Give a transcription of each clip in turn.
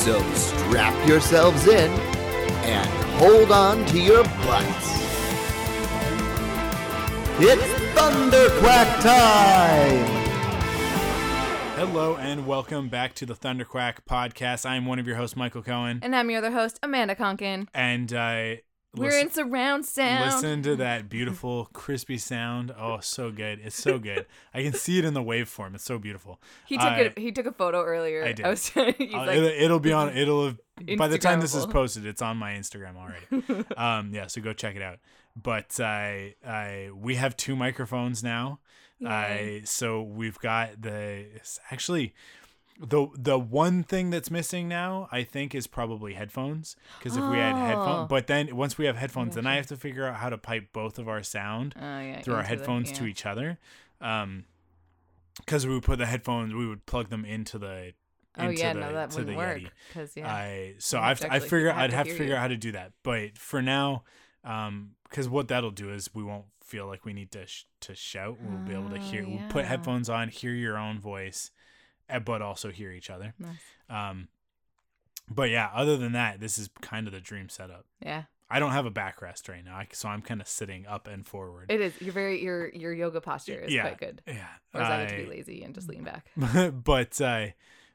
So strap yourselves in and hold on to your butts. It's Thunderquack time! Hello and welcome back to the Thunderquack podcast. I am one of your hosts, Michael Cohen, And I'm your other host, Amanda Conkin. and uh, We're listen, in surround sound. listen to that beautiful, crispy sound. Oh, so good! It's so good. I can see it in the waveform. It's so beautiful. He took I- it. He took a photo earlier. I did. was. he's Uh, like, it'll, it'll be on. It'll have by the time this is posted, it's on my Instagram already. um, yeah, so go check it out. But I, I, we have two microphones now. I Yay. so we've got the actually the the one thing that's missing now I think is probably headphones because if we had Oh. headphones, but then once we have headphones, then I have to figure out how to pipe both of our sound oh yeah. through our into the- headphones to each other. Um, because we would put the headphones, we would plug them into the Oh into yeah, the, no, that wouldn't work. Because yeah. I so I've I figure I'd have to figure you. out how to do that. But for now, um, because what that'll do is we won't feel like we need to sh- to shout. We'll be able to Oh, hear. We'll put headphones on, hear your own voice, but also hear each other. Nice. Um, but yeah, other than that, this is kind of the dream setup. Yeah. I don't have a backrest right now, so I'm kind of sitting up and forward. It is. You're very. Your your yoga posture is yeah, quite good. Yeah, Whereas I, get to I- be lazy and just lean back. but uh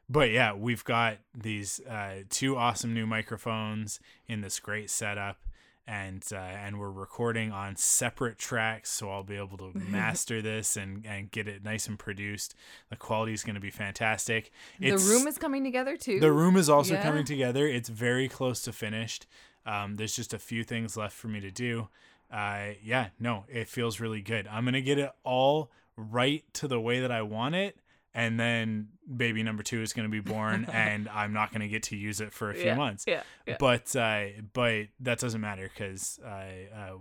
but yeah we've got these uh two awesome new microphones in this great setup and uh, and we're recording on separate tracks so i'll be able to master this and and get it nice and produced. The quality is going to be fantastic. It's, the room is coming together too. the room is also Yeah. coming together. It's very close to finished. Um, there's just a few things left for me to do. Uh, yeah no it feels really good. I'm gonna get it all right to the way that i want it and then baby number two is going to be born and i'm not going to get to use it for a few yeah. months Yeah. Yeah. but uh, but that doesn't matter because uh,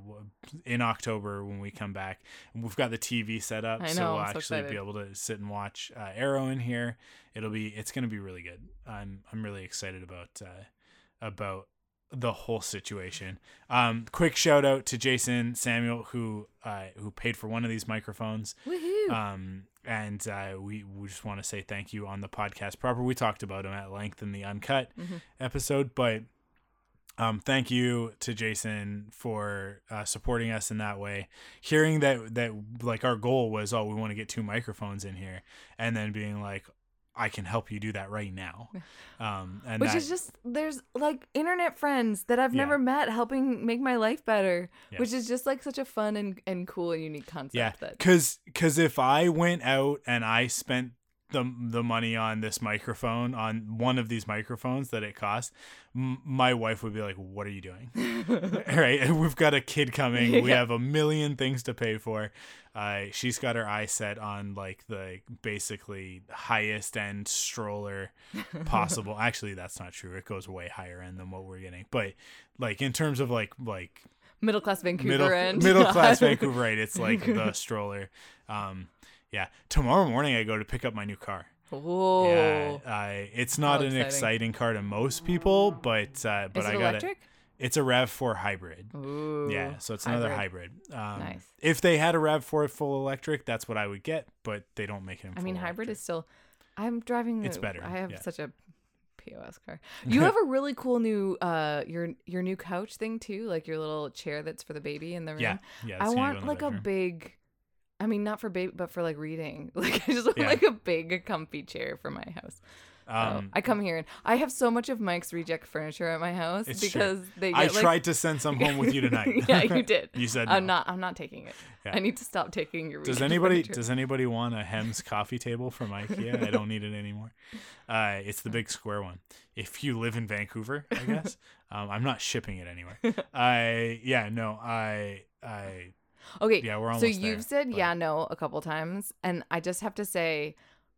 in October when we come back, we've got the TV set up, I so we'll I'm so actually be able to sit and watch uh, Arrow in here. It'll be it's going to be really good. I'm I'm really excited about uh, about the whole situation. Um, quick shout out to Jason Samuel who uh, who paid for one of these microphones. Woohoo. Um, and uh, we, we just want to say thank you on the podcast proper. We talked about him at length in the uncut Mhm. episode, but um, thank you to Jason for uh, supporting us in that way. Hearing that that like our goal was, oh, we want to get two microphones in here, and then being like, I can help you do that right now. Um, and Which that, is just there's like internet friends that I've Yeah. never met helping make my life better, Yeah. which is just like such a fun and, and cool and unique concept. Yeah, that because because if I went out and I spent the the money on this microphone on one of these microphones that it costs m- my wife would be like, "What are you doing?" right? We've got a kid coming. We have a million things to pay for. Uh, she's got her eye set on like the basically highest end stroller possible. Actually, that's not true. It goes way higher end than what we're getting. But like in terms of like like middle class Vancouver middle and middle class Vancouver, right? It's like the stroller. Um, yeah. Tomorrow morning I go to pick up my new car. Whoa. Yeah, I it's not How an exciting. exciting car to most people, but uh, but Is it I got electric? it. It's a Rav Four hybrid. Ooh. Yeah, so it's another hybrid. Um, Nice. If they had a Rav Four full electric, that's what I would get, but they don't make it. I mean, hybrid electric. is still. I'm driving. It's better, I have yeah. such a POS car. You have a really cool new uh your your new couch thing too, like your little chair that's for the baby in the room. yeah, yeah. I it's gonna go want like a big. I mean, not for baby, but for like reading. Like I just want Yeah. like a big, comfy chair for my house. So Um, I come here and I have so much of Mike's reject furniture at my house It's true. because they. Get, I like- tried to send some home with you tonight. yeah, you did. you said I'm no. not. I'm not taking it. Yeah. I need to stop taking your. Does anybody furniture. does anybody want a Hemnes coffee table from IKEA? I don't need it anymore. Uh, it's the big square one. If you live in Vancouver, I guess. um, I'm not shipping it anywhere. I yeah no I I Okay. Yeah, we're So you've there, said but- yeah, no a couple times, and I just have to say,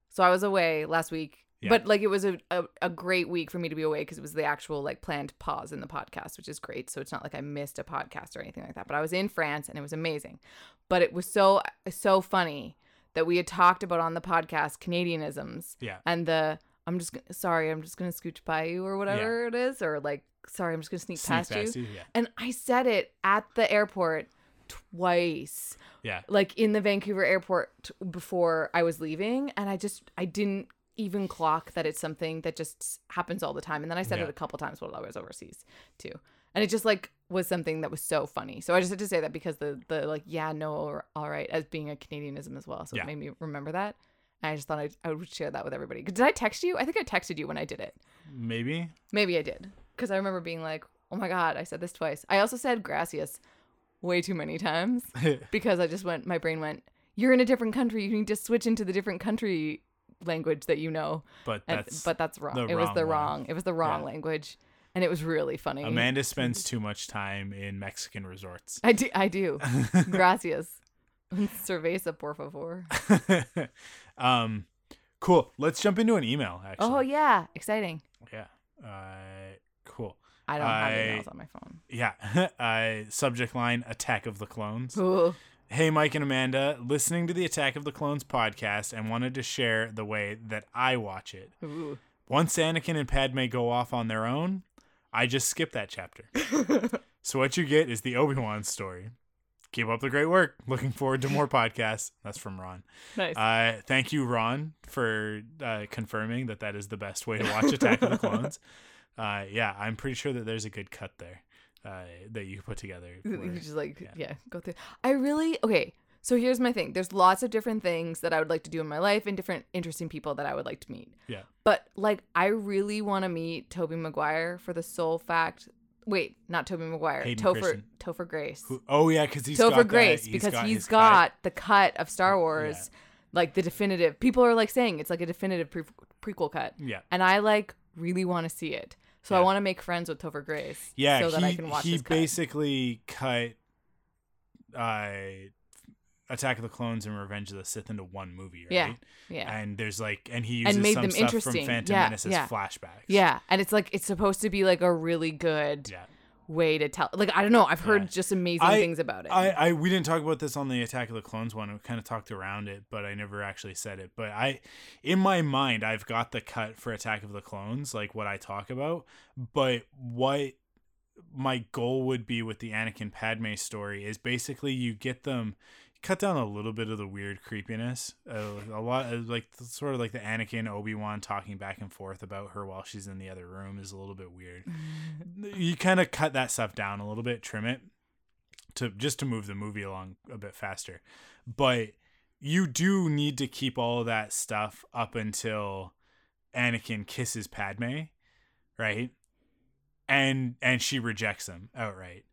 so I was away last week Yeah. But like it was a, a, a great week for me to be away because it was the actual like planned pause in the podcast, which is great. So it's not like I missed a podcast or anything like that. But I was in France and it was amazing. But it was so so funny that we had talked about on the podcast Canadianisms Yeah. and the I'm just sorry, I'm just gonna scooch by you or whatever it is, or like sorry, I'm just gonna sneak, Sneak past, past you. you, yeah. And I said it at the airport twice Yeah. like in the Vancouver airport t- before I was leaving, and I just I didn't even clock that it's something that just happens all the time. And then I said Yeah. it a couple times while I was overseas too, and it just like was something that was so funny. So I just had to say that because the the like yeah no or all right as being a Canadianism as well, so Yeah. it made me remember that. And I just thought I'd, I would share that with everybody. Did I text you? I think I texted you when I did it. Maybe. Maybe I did because I remember being like, oh my god, I said this twice. I also said gracias way too many times because I just went, my brain went, you're in a different country. You need to switch into the different country language that you know. But And, that's but that's wrong. It was the wrong one. wrong. It was the wrong Yeah. language, and it was really funny. Amanda spends too much time in Mexican resorts. I do. I do. Gracias. Cerveza, por favor. um, cool. Let's jump into an email. Actually. Oh yeah, exciting. yeah. Uh. I don't have emails on my phone. Yeah. uh, subject line: Attack of the Clones. Ooh. Hey, Mike and Amanda, listening to the Attack of the Clones podcast and wanted to share the way that I watch it. Ooh. Once Anakin and Padme go off on their own, I just skip that chapter. so what you get is the Obi Wan story. Keep up the great work. Looking forward to more podcasts. That's from Ron. Nice. Uh, thank you, Ron, for uh, confirming that that is the best way to watch Attack of the Clones. Uh, yeah, I'm pretty sure that there's a good cut there uh, that you put together. You where- just like yeah. yeah. go through. I really okay. So here's my thing. There's lots of different things that I would like to do in my life and different interesting people that I would like to meet. yeah. But like I really want to meet Tobey Maguire for the sole fact. Wait, not Tobey Maguire. Hayden Topher Christensen. Topher Grace. Who- oh yeah, because he's Topher got that- Grace because got he's his cut. got the cut of Star Wars, like the definitive. People are like saying it's like a definitive pre- prequel cut, Yeah. and I like really want to see it. So I want to make friends with Topher Grace, Yeah, so he, that I can watch he basically cut uh, Attack of the Clones and Revenge of the Sith into one movie, right? Yeah, yeah. And there's like, and he uses And made some them stuff from interesting. Phantom Yeah, Menace as yeah. flashbacks. Yeah, and it's like it's supposed to be like a really good Yeah. Way to tell. Like I don't know, I've heard Yeah. just amazing I- things about it. I, I we didn't talk about this on the Attack of the Clones one. We kind of talked around it, but I never actually said it. But I, in my mind, I've got the cut for Attack of the Clones, like what I talk about. But what my goal would be with the Anakin Padme story is basically you get them cut down a little bit of the weird creepiness. Uh, a lot of like sort of like the anakin obi-wan talking back and forth about her while she's in the other room is a little bit weird. You kind of cut that stuff down a little bit trim it to just to move the movie along a bit faster. But you do need to keep all of that stuff up until anakin kisses padme right? And and she rejects him outright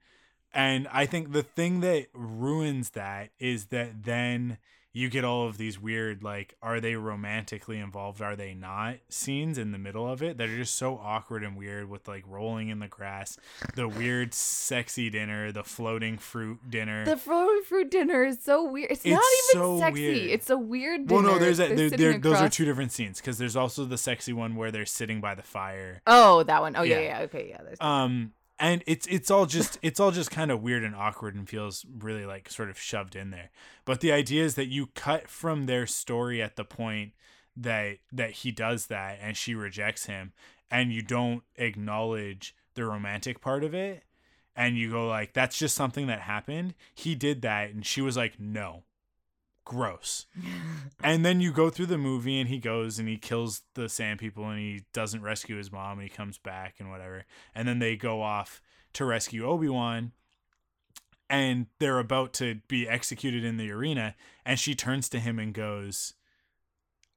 and i think the thing that ruins that is that then you get all of these weird like are they romantically involved are they not scenes in the middle of it that are just so awkward and weird with like rolling in the grass the weird sexy dinner the floating fruit dinner the floating fruit dinner is so weird. It's, not even so sexy. weird. It's a weird dinner. well no there's a, They're there, sitting there, those are two different scenes because there's also the sexy one where they're sitting by the fire Oh, that one. Oh yeah, Yeah. yeah. Okay, yeah. There's um and it's it's all just it's all just kind of weird and awkward and feels really like sort of shoved in there. But the idea is that you cut from their story at the point that that he does that and she rejects him and you don't acknowledge the romantic part of it and you go like that's just something that happened. He did that and she was like no gross. And then you go through the movie and he goes and he kills the sand people and he doesn't rescue his mom and he comes back and whatever. And then they go off to rescue obi-wan and they're about to be executed in the arena and she turns to him and goes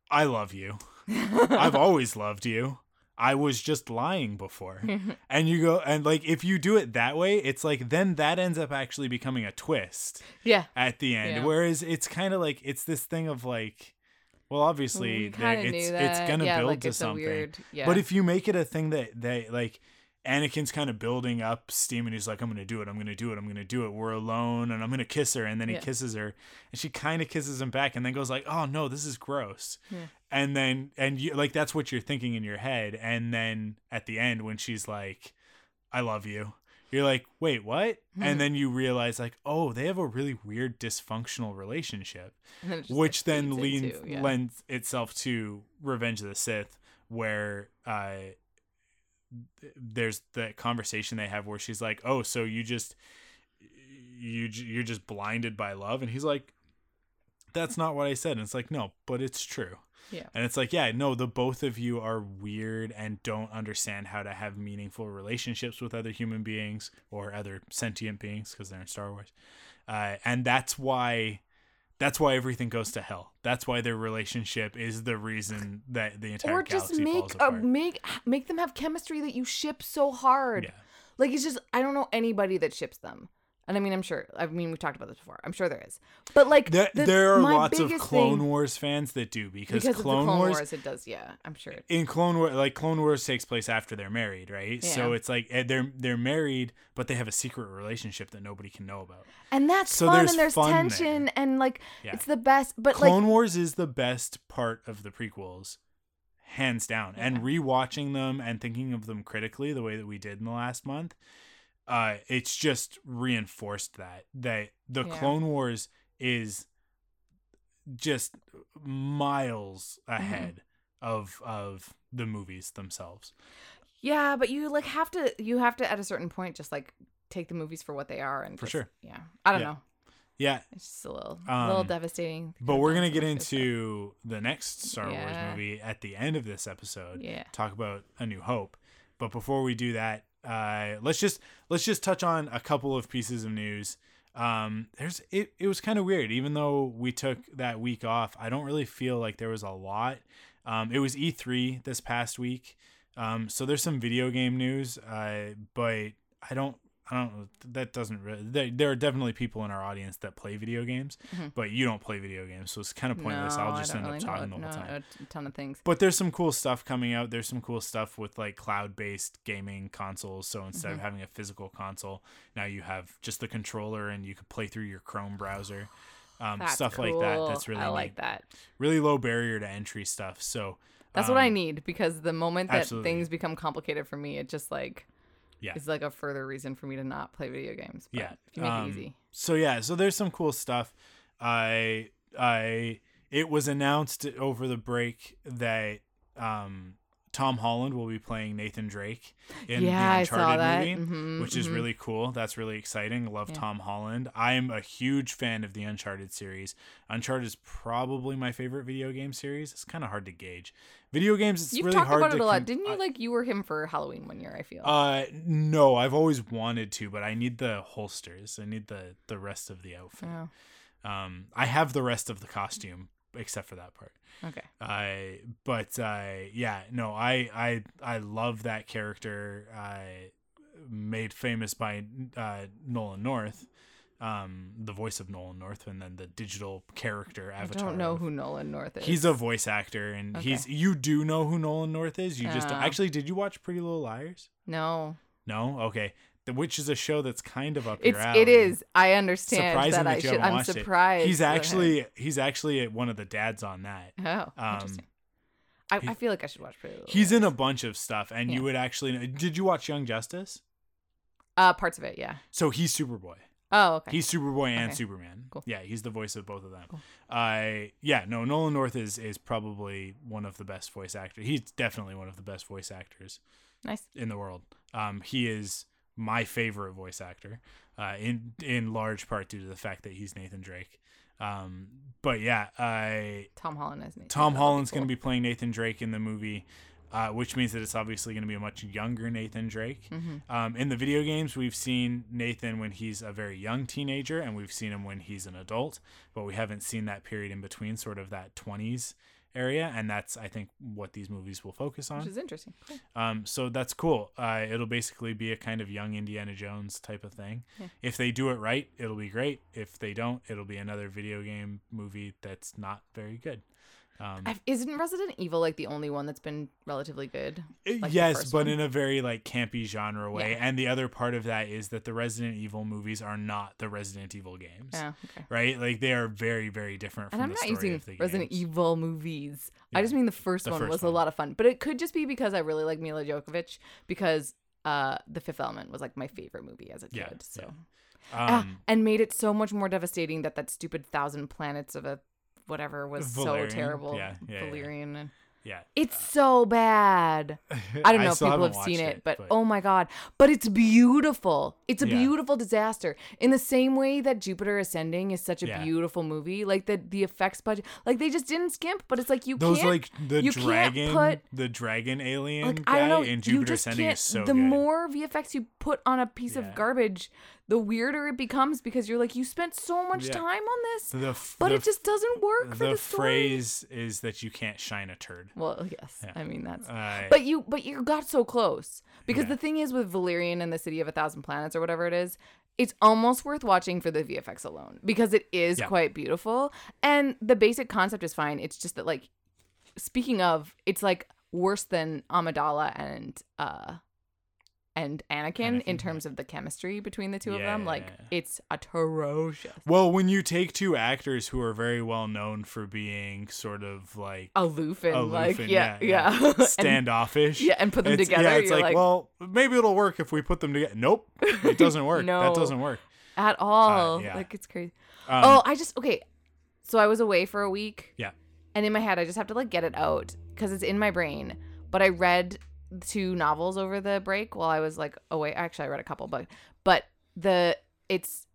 i love you. I've always loved you i was just lying before and you go and like if you do it that way it's like then that ends up actually becoming a twist yeah. at the end. Yeah. Whereas it's kind of like it's this thing of like, well, obviously We there- it's it's gonna yeah, build like to something. weird. Yeah. But if you make it a thing that they like, Anakin's kind of building up steam and he's like, I'm gonna do it, I'm gonna do it, I'm gonna do it. We're alone and I'm gonna kiss her. And then he Yeah. kisses her and she kind of kisses him back and then goes like, Oh no, this is gross. Yeah. And then and you like that's what you're thinking in your head. And then at the end when she's like, I love you. You're like, wait, what? Mhm. And then you realize, like, oh, they have a really weird dysfunctional relationship which like, then leans into- yeah. lends itself to Revenge of the Sith, where uh, there's the conversation they have where she's like, "Oh, so you just you you're just blinded by love," and he's like, "That's not what I said." And it's like, "No, but it's true." Yeah. And it's like, yeah, no, the both of you are weird and don't understand how to have meaningful relationships with other human beings or other sentient beings because they're in Star Wars. Uh, and that's why that's why everything goes to hell. That's why their relationship is the reason that the entire or just galaxy make falls a apart. make make them have chemistry that you ship so hard. yeah. Like it's just I don't know anybody that ships them. And I mean, I'm sure. I mean, we've talked about this before. I'm sure there is. But like, There, the- there are lots of Clone thing- Wars fans that do because, because Clone, Clone Wars, Wars. It does, yeah. I'm sure. In Clone War like Clone Wars takes place after they're married, right? So it's like eh, they're they're married, but they have a secret relationship that nobody can know about. and that's So fun, there's and there's fun there. tension, and like Yeah. it's the best. But Clone like, Wars is the best part of the prequels, hands down. And rewatching them and thinking of them critically the way that we did in the last month, uh, it's just reinforced that that the Yeah. Clone Wars is just miles Mm-hmm. ahead of of the movies themselves. yeah, but you like have to. You have to at a certain point just like take the movies for what they are, and For just- sure. Yeah, I don't Yeah. know. Yeah, It's just a little, a little Um, devastating. but we're gonna get Bounce off this into the next Star Yeah. Wars movie at the end of this episode. Yeah. talk about A New Hope. But before we do that, uh, let's just let's just touch on a couple of pieces of news. Um, there's it, it was kind of weird, even though we took that week off. I don't really feel like there was a lot. Um, it was E3 this past week, um, so there's some video game news. Uh, but I don't I don't that doesn't really. There, there are definitely people in our audience that play video games, Mhm. but you don't play video games, so it's kind of No, pointless. I'll just end really up know talking the a- whole know time. A ton of things. But there's some cool stuff coming out. There's some cool stuff with like cloud-based gaming consoles. So instead Mm-hmm. of having a physical console, now you have just the controller and you can play through your Chrome browser. Um, stuff like that. That's really I like neat. that. Really low barrier to entry stuff. So That's what I um, need because the moment that absolutely. things become complicated for me, it just like Yeah. is like a further reason for me to not play video games. Yeah, you make um, it easy. So yeah, so there's some cool stuff. I I it was announced over the break that um Tom Holland will be playing Nathan Drake in Yeah, the Uncharted movie, Mhm, which is mhm. really cool. That's really exciting. Love Yeah. Tom Holland. I'm a huge fan of the Uncharted series. Uncharted is probably my favorite video game series. It's kind of hard to gauge. Video games, it's You've really talked hard about it a lot, com- didn't you? Like you were him for Halloween one year. I feel. uh, no, I've always wanted to, but I need the holsters. I need the the rest of the outfit. oh, Um, I have the rest of the costume except for that part. okay. I but uh, yeah, no, I I I love that character. Uh, made famous by uh, Nolan North, um, the voice of Nolan North, and then the digital character avatar. I don't know of- who Nolan North is. He's a voice actor, and Okay. he's you do know who Nolan North is. You just Oh. actually did you watch Pretty Little Liars? no. No, okay. Which is a show that's kind of up It's your alley. it is. I understand Surprising that I that you should. I'm watched it. surprised. He's actually he's actually one of the dads on that. Oh, um, interesting. I, he- I feel like I should watch Pretty Little. He's in a bunch of stuff, and you would actually. Did you watch Young Justice? uh parts of it. Yeah. So he's Superboy. Oh, okay. He's Superboy and Okay. Superman. Cool. Yeah, he's the voice of both of them. Cool. Uh, yeah, no, Nolan North is is probably one of the best voice actors. He's definitely one of the best voice actors nice. in the world. Um, he is my favorite voice actor, uh, in in large part due to the fact that he's Nathan Drake. Um, but yeah, I Tom Holland is Nathan. Tom Holland's going to be playing Nathan Drake in the movie, uh, which means that it's obviously going to be a much younger Nathan Drake. Mhm. Um, in the video games, we've seen Nathan when he's a very young teenager, and we've seen him when he's an adult, but we haven't seen that period in between, sort of that 20s area, and that's, I think, what these movies will focus on. which is interesting. Cool. Um, so that's cool. Uh, it'll basically be a kind of young Indiana Jones type of thing. Yeah. If they do it right, it'll be great. If they don't, it'll be another video game movie that's not very good. Um, I've, isn't Resident Evil like the only one that's been relatively good? like yes, but one? in a very like campy genre way. Yeah. And the other part of that is that the Resident Evil movies are not the Resident Evil games. Yeah, okay. Right? Like they are very, very different from And I'm the not using Resident games. Evil movies. I just mean the first the one first was one. a lot of fun. But it could just be because I really like Milla Jovovich because uh The Fifth Element was like my favorite movie as a kid. Yeah, so yeah. Ah, Um, and made it so much more devastating that that stupid thousand planets of a whatever was Valerian, so terrible. yeah, yeah, yeah. Valerian. and- yeah. It's so bad. I don't know if people haven't seen watched it, but, oh my god! But it's beautiful. It's a Yeah. beautiful disaster in the same way that Jupiter Ascending is such a Yeah. beautiful movie. Like the the effects budget, like they just didn't skimp. But it's like you those can't like the you dragon, put- the dragon alien like guy I don't know. in you Jupiter just Ascending can't. is so the good. more VFX you put on a piece Yeah. of garbage, the weirder it becomes because you're like you spent so much Yeah. time on this, the f- but it just doesn't work for the the phrase is that you can't shine a turd. Well, yes, Yeah. I mean that's. Uh, But you, but you got so close because Yeah. the thing is with Valerian and the City of a Thousand Planets or whatever it is, it's almost worth watching for the VFX alone because it is quite beautiful and the basic concept is fine. It's just that like, speaking of, it's like worse than Amidala and uh, and Anakin, Anakin, in terms of the chemistry between the two of them. Like yeah. it's atrocious. well, when you take two actors who are very well known for being sort of like Aloof and aloof like and, yeah, yeah, And- standoffish. yeah, and put them It's- together. Yeah, it's like, like, well, maybe it'll work if we put them together. Nope, it doesn't work. No. That doesn't work. at all. yeah. Like it's crazy. Um, oh, I just okay. So I was away for a week. Yeah. And in my head, I just have to like get it out because it's in my brain. But I read two novels over the break while I was like away. Actually, I read a couple, but but the it's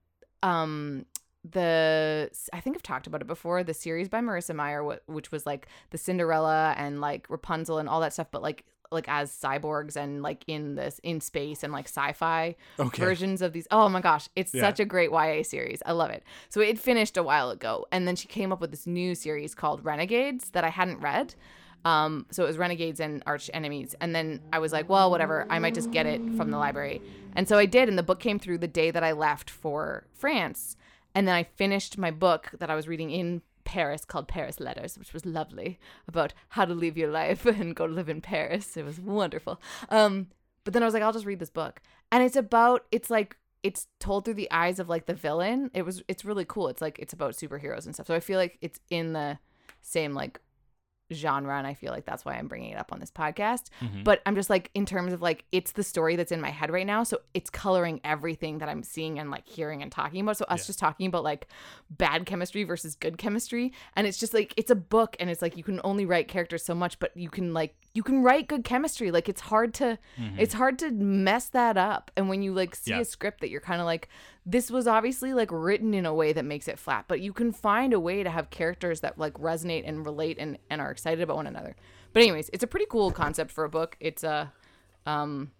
um the I think I've talked about it before. The series by Marissa Meyer, which was like the Cinderella and like Rapunzel and all that stuff, but like like as cyborgs and like in this in space and like sci-fi okay. versions of these. Oh my gosh, it's Yeah. such a great YA series. I love it. So it finished a while ago, and then she came up with this new series called Renegades that I hadn't read. Um, so it was Renegades and Arch Enemies, and then I was like, well, whatever. I might just get it from the library, and so I did. And the book came through the day that I left for France, and then I finished my book that I was reading in Paris called Paris Letters, which was lovely about how to live your life and go live in Paris. It was wonderful. Um, but then I was like, I'll just read this book. And it's about it's like it's told through the eyes of like the villain. It was it's really cool. It's like it's about superheroes and stuff. So I feel like it's in the same like genre and I feel like that's why I'm bringing it up on this podcast. Mhm. But I'm just like in terms of like it's the story that's in my head right now, so it's coloring everything that I'm seeing and like hearing and talking about. So us Yeah. just talking about like bad chemistry versus good chemistry and it's just like it's a book and it's like you can only write characters so much, but you can like you can write good chemistry. Like it's hard to Mhm. it's hard to mess that up. And when you like see Yeah. a script that you're kind of like, this was obviously like written in a way that makes it flat, but you can find a way to have characters that like resonate and relate and, and are excited about one another. But anyways, it's a pretty cool concept for a book. It's a, um,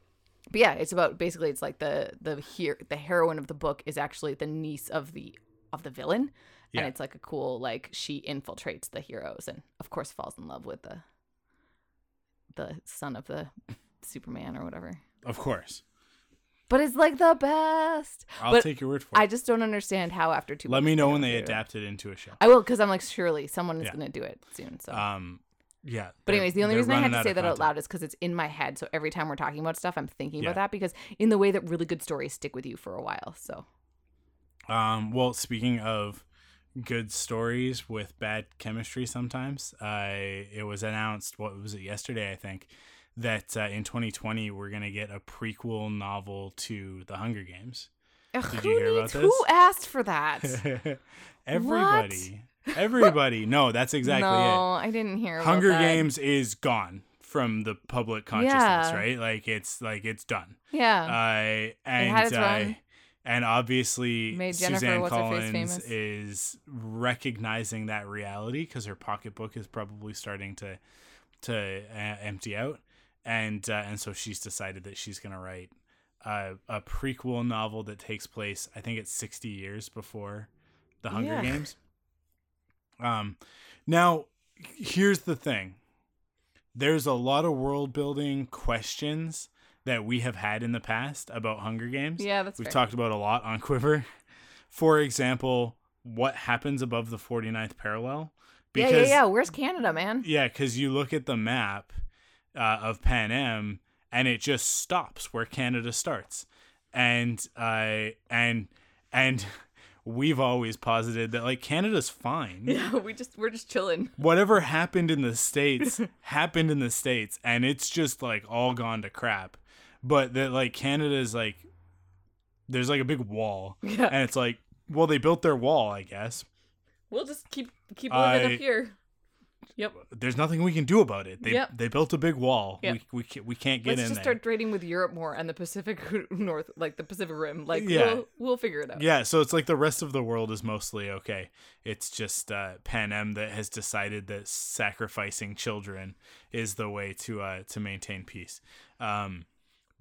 but yeah, it's about basically it's like the the here the heroine of the book is actually the niece of the of the villain, Yeah. and it's like a cool like she infiltrates the heroes and of course falls in love with the the son of the Superman or whatever. Of course. But it's like the best. I'll But take your word for it. I just don't understand how after two. Let me know when they it. adapt it into a show. I will because I'm like surely someone is Yeah. gonna do it soon. So. Um, yeah. but anyways, the only reason I had to say that out loud is because it's in my head. So every time we're talking about stuff, I'm thinking Yeah. about that because in the way that really good stories stick with you for a while. So Um, well, speaking of good stories with bad chemistry, sometimes uh, it was announced. What was it yesterday? I think that uh, in 2020 we're gonna get a prequel novel to The Hunger Games. Ugh, Did who you hear about this? Who asked for that? everybody, everybody. No, that's exactly no, it. I didn't hear. Hunger. Games is gone from the public consciousness, Yeah. right? Like it's like it's done. Yeah. Uh, and uh, and obviously Made Jennifer Suzanne Collins famous. is recognizing that reality because her pocketbook is probably starting to to uh, empty out, and uh, and so she's decided that she's gonna write a, a prequel novel that takes place. I think it's sixty years before the Hunger Yeah. Games. Um, now here's the thing. There's a lot of world building questions that we have had in the past about Hunger Games. yeah, that's We've fair. talked about a lot on Quiver. For example, what happens above the 49th parallel? yeah, yeah, yeah. Where's Canada, man? Yeah, because you look at the map uh, of Panem, and it just stops where Canada starts, and uh, and and we've always posited that like Canada's fine. Yeah, we just we're just chilling. Whatever happened in the states happened in the states, and it's just like all gone to crap. But that like Canada is like there's like a big wall, Yeah. and it's like well they built their wall, I guess. We'll just keep keep living I- up here. Yep. There's nothing we can do about it. They Yep. they built a big wall. Yep. We we can't, we can't get in. Let's just there. start trading with Europe more and the Pacific North, like the Pacific Rim. Like Yeah. we'll we'll figure it out. Yeah, so it's like the rest of the world is mostly okay. It's just uh, Panem that has decided that sacrificing children is the way to uh, to maintain peace. Um,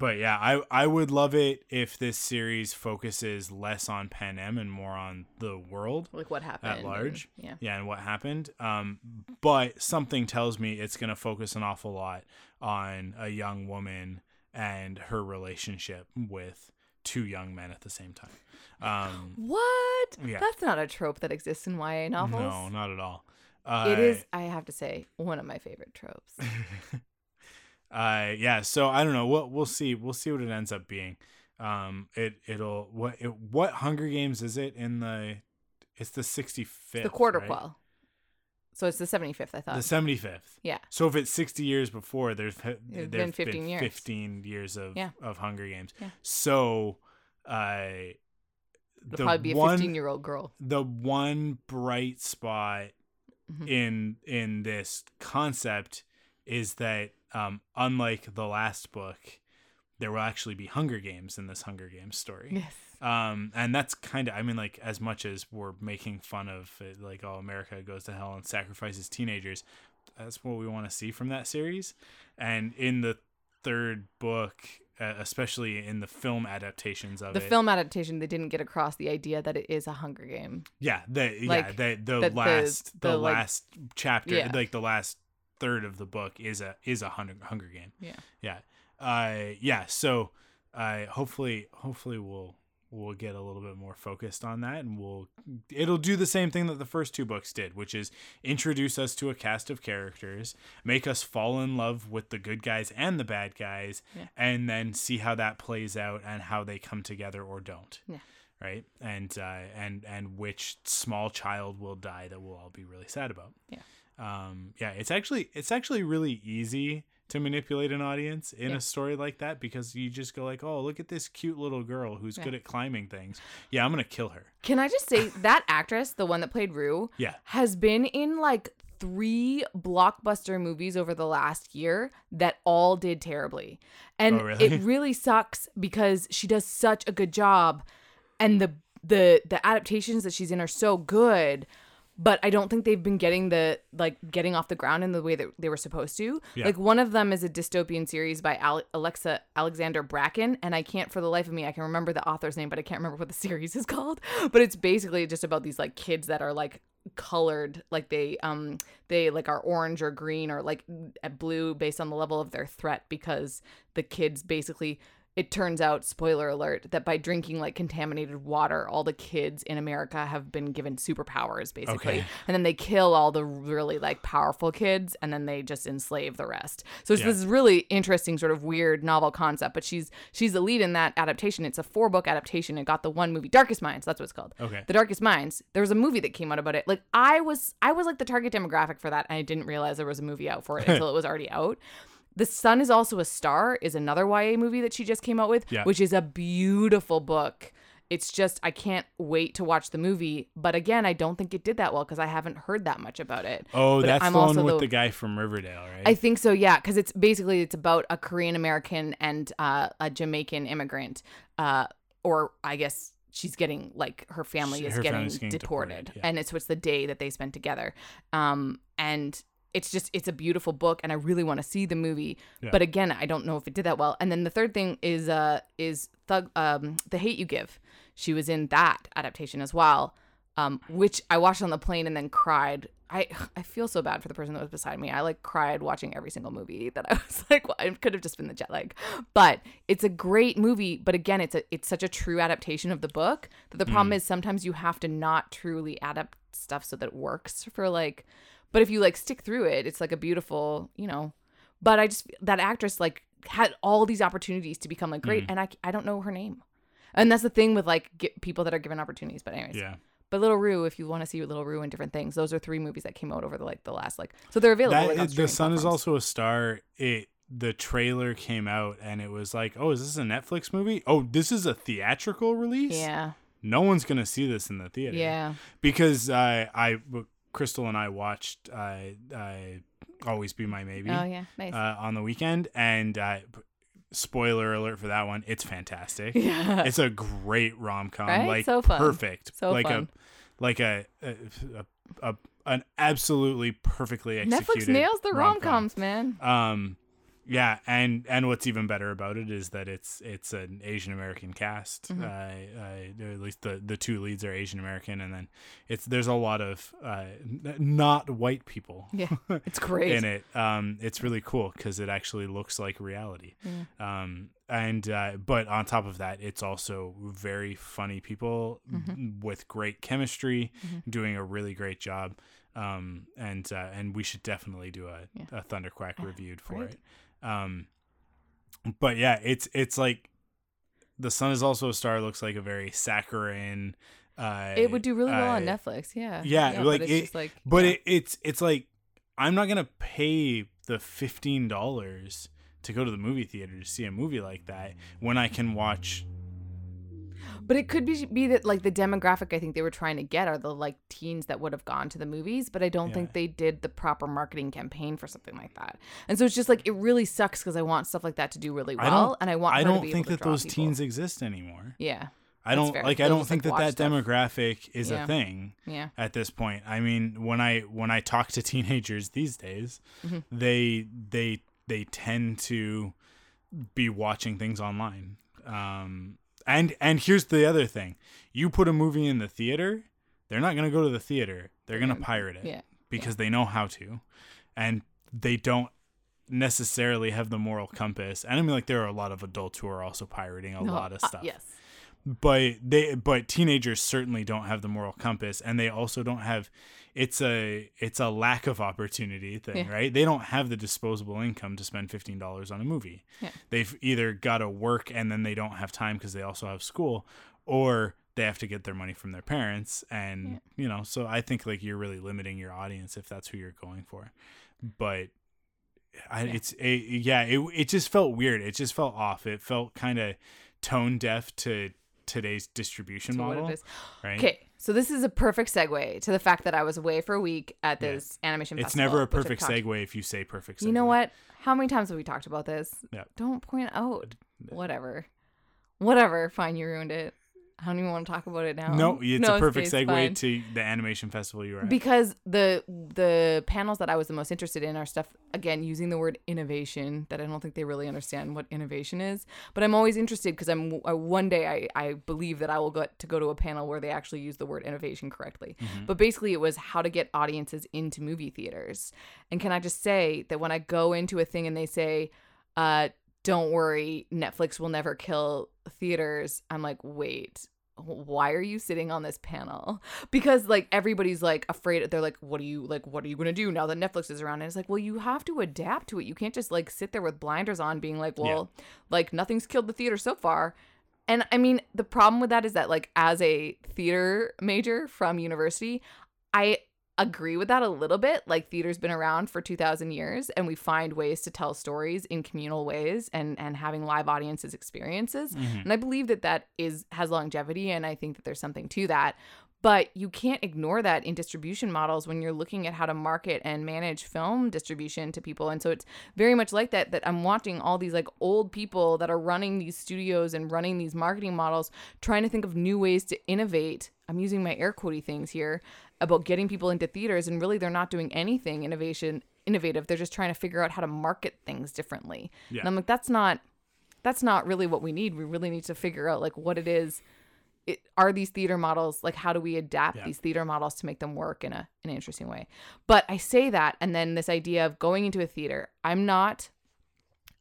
but yeah, I I would love it if this series focuses less on Panem and more on the world Like what happened at large. and- yeah. yeah, and what happened. Um, but something tells me it's going to focus an awful lot on a young woman and her relationship with two young men at the same time. Um, What? Yeah. That's not a trope that exists in YA novels. no, not at all. Uh, It is, I have to say, one of my favorite tropes. Uh, yeah. So I don't know. We'll we'll see. We'll see what it ends up being. Um, it it'll what it, what Hunger Games is it in the? It's the sixty fifth. the quarter quell. So it's the 75th, I thought. The seventy fifth. yeah. So if it's sixty years before, there's there've It's been been 15 years. Fifteen years of Yeah. of Hunger Games. Yeah. So, uh, It'll the probably be a 15 year old girl. the one bright spot Mhm. in in this concept is that um, unlike the last book, there will actually be Hunger Games in this Hunger Games story. Yes. Um, and that's kind of, I mean, like as much as we're making fun of it, like, oh, America goes to hell and sacrifices teenagers, that's what we want to see from that series. And in the third book, uh, especially in the film adaptations of The it, film adaptation, they didn't get across the idea that it is a Hunger Game. yeah, the yeah, Like, the the the- last the, the, like- last chapter, Yeah. like the last third of the book is a is a Hunger Hunger Game. Yeah. Yeah. Uh yeah, so uh hopefully hopefully we'll we'll get a little bit more focused on that and we'll it'll do the same thing that the first two books did, which is introduce us to a cast of characters, make us fall in love with the good guys and the bad guys, Yeah. and then see how that plays out and how they come together or don't Yeah. right and uh, and and which small child will die that we'll all be really sad about Yeah. Um yeah it's actually it's actually really easy to manipulate an audience in Yeah. a story like that because you just go like oh look at this cute little girl who's Yeah. good at climbing things yeah i'm gonna kill her Can I just say that actress, the one that played Rue, yeah has been in like three blockbuster movies over the last year that all did terribly. And Oh, really? it really sucks because she does such a good job and the the the adaptations that she's in are so good. But I don't think they've been getting the like getting off the ground in the way that they were supposed to. Yeah. Like one of them is a dystopian series by Ale- Alexa Alexandra Bracken, and I can't for the life of me I can remember the author's name, but I can't remember what the series is called. But it's basically just about these like kids that are like colored like they um they like are orange or green or like blue based on the level of their threat because the kids basically it turns out spoiler alert that by drinking like contaminated water all the kids in america have been given superpowers basically Okay. and then they kill all the really like powerful kids and then they just enslave the rest so it's Yeah. this really interesting sort of weird novel concept but she's she's the lead in that adaptation it's a four book adaptation it got the one movie darkest minds that's what it's called okay the Darkest Minds. There was a movie that came out about it. Like I was, I was like the target demographic for that, and I didn't realize there was a movie out for it until it was already out. The Sun is also a star is another YA movie that she just came out with, Yeah. which is a beautiful book. It's just I can't wait to watch the movie, but again, I don't think it did that well because I haven't heard that much about it. oh But that's I'm the one also with the- the guy from riverdale right I think so, yeah, because it's basically it's about a Korean American and uh, a Jamaican immigrant, uh, or I guess she's getting like her family She- is her getting, getting deported, deported, yeah. and it's what's the day that they spend together, um, and it's just it's a beautiful book, and I really want to see the movie, Yeah. but again, I don't know if it did that well. And then the third thing is uh is Thug um the Hate You Give. She was in that adaptation as well, um, which I watched on the plane and then cried. I I feel so bad for the person that was beside me. I like cried watching every single movie that I was like, well, it could have just been the jet lag, but it's a great movie. But again, it's a it's such a true adaptation of the book that the problem is sometimes you have to not truly adapt stuff so that it works for like But if you like stick through it, it's like a beautiful, you know. But I just that actress like had all these opportunities to become like great, and I I don't know her name, and that's the thing with like people that are given opportunities. But anyways, Yeah. But Little Rue, if you want to see Little Rue in different things, those are three movies that came out over the like the last like so they're available. like, the Sun is also a star. It the trailer came out and it was like, oh, is this a Netflix movie? Oh, this is a theatrical release. yeah No one's gonna see this in the theater. yeah Because uh, I Crystal and I watched uh, uh, Always Be My Maybe oh yeah nice uh, on the weekend, and uh, spoiler alert for that one, it's fantastic. yeah It's a great rom com, Right? like So fun. perfect, So like fun. a like a, a, a, a an absolutely perfectly executed. Netflix nails the rom coms, man. Um, yeah, and and what's even better about it is that it's it's an Asian American cast. Mm-hmm. Uh, uh, at least the the two leads are Asian American, and then it's there's a lot of uh, not white people Yeah, it's great. in it. Um, it's really cool because it actually looks like reality. Um, and uh, but on top of that, it's also very funny people Mm-hmm. with great chemistry, doing a really great job. Um, and uh, and we should definitely do a, Yeah. a Thunderquack reviewed for right. it. Um, but yeah, it's it's like the sun is also a star. Looks like a very saccharine. Uh, it would do really well on uh, Netflix. Yeah. yeah, but like it's it- like but yeah. it, it's it's like I'm not gonna pay the fifteen dollars to go to the movie theater to see a movie like that when I can watch. But it could be be that like the demographic I think they were trying to get are the like teens that would have gone to the movies, but I don't Yeah. think they did the proper marketing campaign for something like that. And so it's just like it really sucks because I want stuff like that to do really well, don't. and I want. I don't be think able to that those people. teens exist anymore. Yeah. I don't fair. like. I They'll don't think like, that that stuff. demographic is Yeah. a thing Yeah. at this point. I mean, when I when I talk to teenagers these days, Mm-hmm. they they they tend to be watching things online. Um, and and here's the other thing: you put a movie in the theater, they're not gonna go to the theater. They're gonna gonna- pirate it. Yeah, because they know how to, and they don't necessarily have the moral compass. And I mean, like there are a lot of adults who are also pirating a No, lot of uh, stuff. yes. but they but teenagers certainly don't have the moral compass. And they also don't have it's a it's a lack of opportunity thing Yeah. right? They don't have the disposable income to spend $15 on a movie. Yeah. they've either got to work and then they don't have time because they also have school or they have to get their money from their parents and you know so i think like you're really limiting your audience if that's who you're going for. But I, Yeah. it's a, yeah it, it just felt weird. It just felt off. It felt kind of tone deaf to today's distribution To model right? Okay, so this is a perfect segue to the fact that I was away for a week at Yeah. this animation it's festival. never a perfect talked- segue if you say perfect segue. You know what? How many times have we talked about this? Yeah. Don't point out. Whatever. Whatever. Fine, you ruined it. I don't even want to talk about it now. no it's a perfect it's segue fine. to the animation festival you were at because the the panels that I was the most interested in are stuff again using the word innovation that I don't think they really understand what innovation is. But I'm always interested because I'm uh, one day I I believe that I will get to go to a panel where they actually use the word innovation correctly. But basically, it was how to get audiences into movie theaters. And can I just say that when I go into a thing and they say, uh, "Don't worry, Netflix will never kill theaters," I'm like, wait why are you sitting on this panel? Because like everybody's like afraid they're like what are you like what are you gonna do now that netflix is around? And it's like well you have to adapt to it. You can't just like sit there with blinders on being like well like nothing's killed the theater so far. And i mean the problem with that is that like as a theater major from university i agree with that a little bit like theater's been around for 2000 years and we find ways to tell stories in communal ways and and having live audiences experiences Mhm. and I believe that that is has longevity, and I think that there's something to that. But you can't ignore that in distribution models when you're looking at how to market and manage film distribution to people. And so it's very much like that. That I'm watching all these like old people that are running these studios and running these marketing models, trying to think of new ways to innovate. I'm using my air quotey things here about getting people into theaters, and really they're not doing anything innovation innovative. They're just trying to figure out how to market things differently. Yeah. And I'm like, that's not that's not really what we need. We really need to figure out like what it is. It, are these theater models like how do we adapt Yeah. these theater models to make them work in a in an interesting way? But I say that, and then this idea of going into a theater. I'm not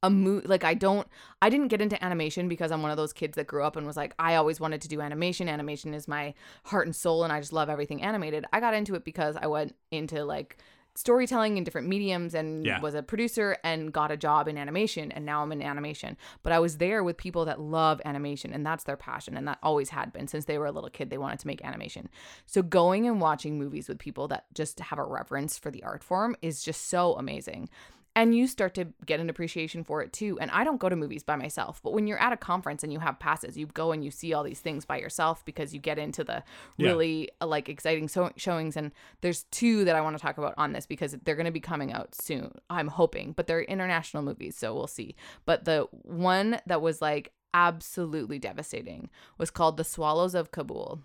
a mo like I don't I didn't get into animation because I'm one of those kids that grew up and was like I always wanted to do animation. Animation is my heart and soul and I just love everything animated. I got into it because I went into like storytelling in different mediums and Yeah. was a producer and got a job in animation and now I'm in animation. But I was there with people that love animation and that's their passion and that always had been since they were a little kid they wanted to make animation. So going and watching movies with people that just have a reverence for the art form is just so amazing. And you start to get an appreciation for it too. And I don't go to movies by myself, but when you're at a conference and you have passes, you go and you see all these things by yourself because you get into the really uh, like exciting so- showings. And there's two that I want to talk about on this because they're going to be coming out soon. I'm hoping, but they're international movies, so we'll see. But the one that was like absolutely devastating was called The Swallows of Kabul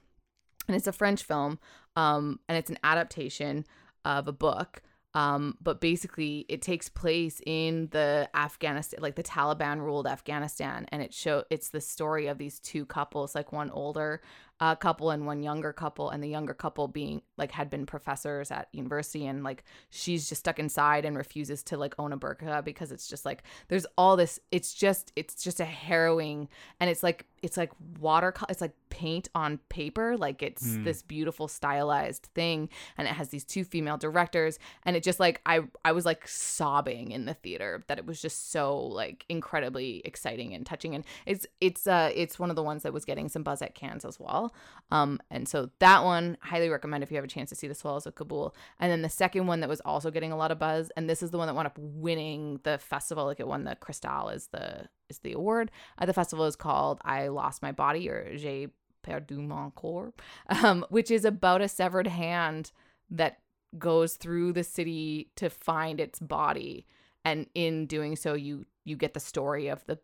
and it's a French film, um, and it's an adaptation of a book. Um, but basically, it takes place in the Afghanistan, like the Taliban ruled Afghanistan, and it show it's the story of these two couples, like one older uh, couple and one younger couple, and the younger couple being like had been professors at university, and like she's just stuck inside and refuses to like own a burqa because it's just like there's all this. It's just it's just a harrowing, and it's like it's like water, it's like paint on paper, like it's this beautiful stylized thing, and it has these two female directors, and it just like I I was like sobbing in the theater that it was just so like incredibly exciting and touching, and it's it's uh it's one of the ones that was getting some buzz at Cannes as well, um and so that one highly recommend if you have a chance to see the Swallows of Kabul, and then the second one that was also getting a lot of buzz, and this is the one that wound up winning the festival, like it won the Cristal is the is the award. Uh, the festival is called I Lost My Body or J'ai perdu mon corps, um, which is about a severed hand that goes through the city to find its body, and in doing so, you you get the story of the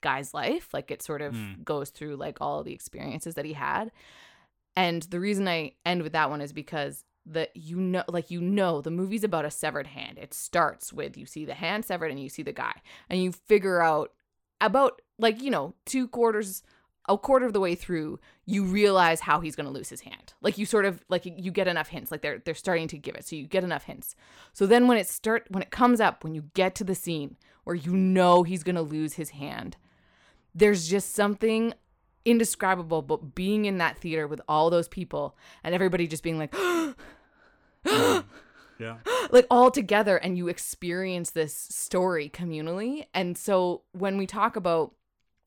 guy's life. Like it sort of Mm. goes through like all the experiences that he had. And the reason I end with that one is because the you know like you know the movie's about a severed hand. It starts with you see the hand severed and you see the guy and you figure out about like you know two quarters a quarter of the way through you realize how he's going to lose his hand like you sort of like you get enough hints like they're they're starting to give it so you get enough hints so then when it start when it comes up when you get to the scene where you know he's going to lose his hand there's just something indescribable but being in that theater with all those people and everybody just being like Yeah. like all together and you experience this story communally. And so when we talk about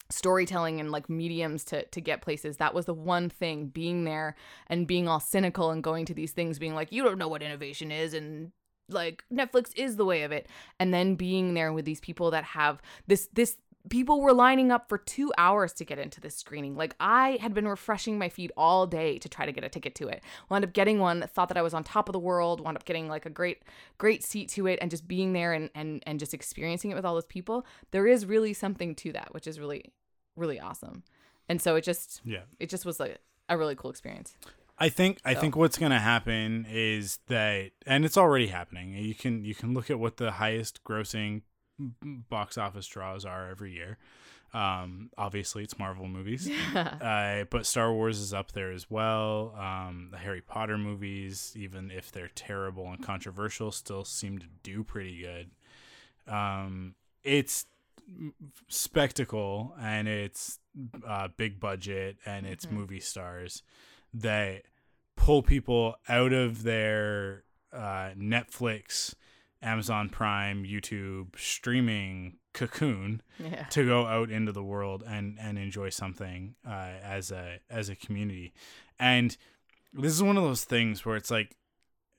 storytelling and like mediums to to get places that was the one thing being there and being all cynical and going to these things being like you don't know what innovation is and like Netflix is the way of it. And then being there with these people that have this this people were lining up for 2 hours to get into this screening. Like I had been refreshing my feed all day to try to get a ticket to it. Wound up getting one thought that I was on top of the world wound up getting like a great great seat to it and just being there and and and just experiencing it with all those people. There is really something to that which is really really awesome. And so it just Yeah. it just was like a really cool experience. I think I So- think what's gonna happen is that, and it's already happening. You can you can look at what the highest grossing box office draws are every year. Um, obviously, it's Marvel movies, uh, but Star Wars is up there as well. Um, the Harry Potter movies, even if they're terrible and controversial, still seem to do pretty good. Um, it's spectacle and it's uh, big budget and it's Mhm. movie stars that pull people out of their uh, Netflix, Amazon Prime, YouTube streaming cocoon yeah to go out into the world and and enjoy something uh, as a as a community. And this is one of those things where it's like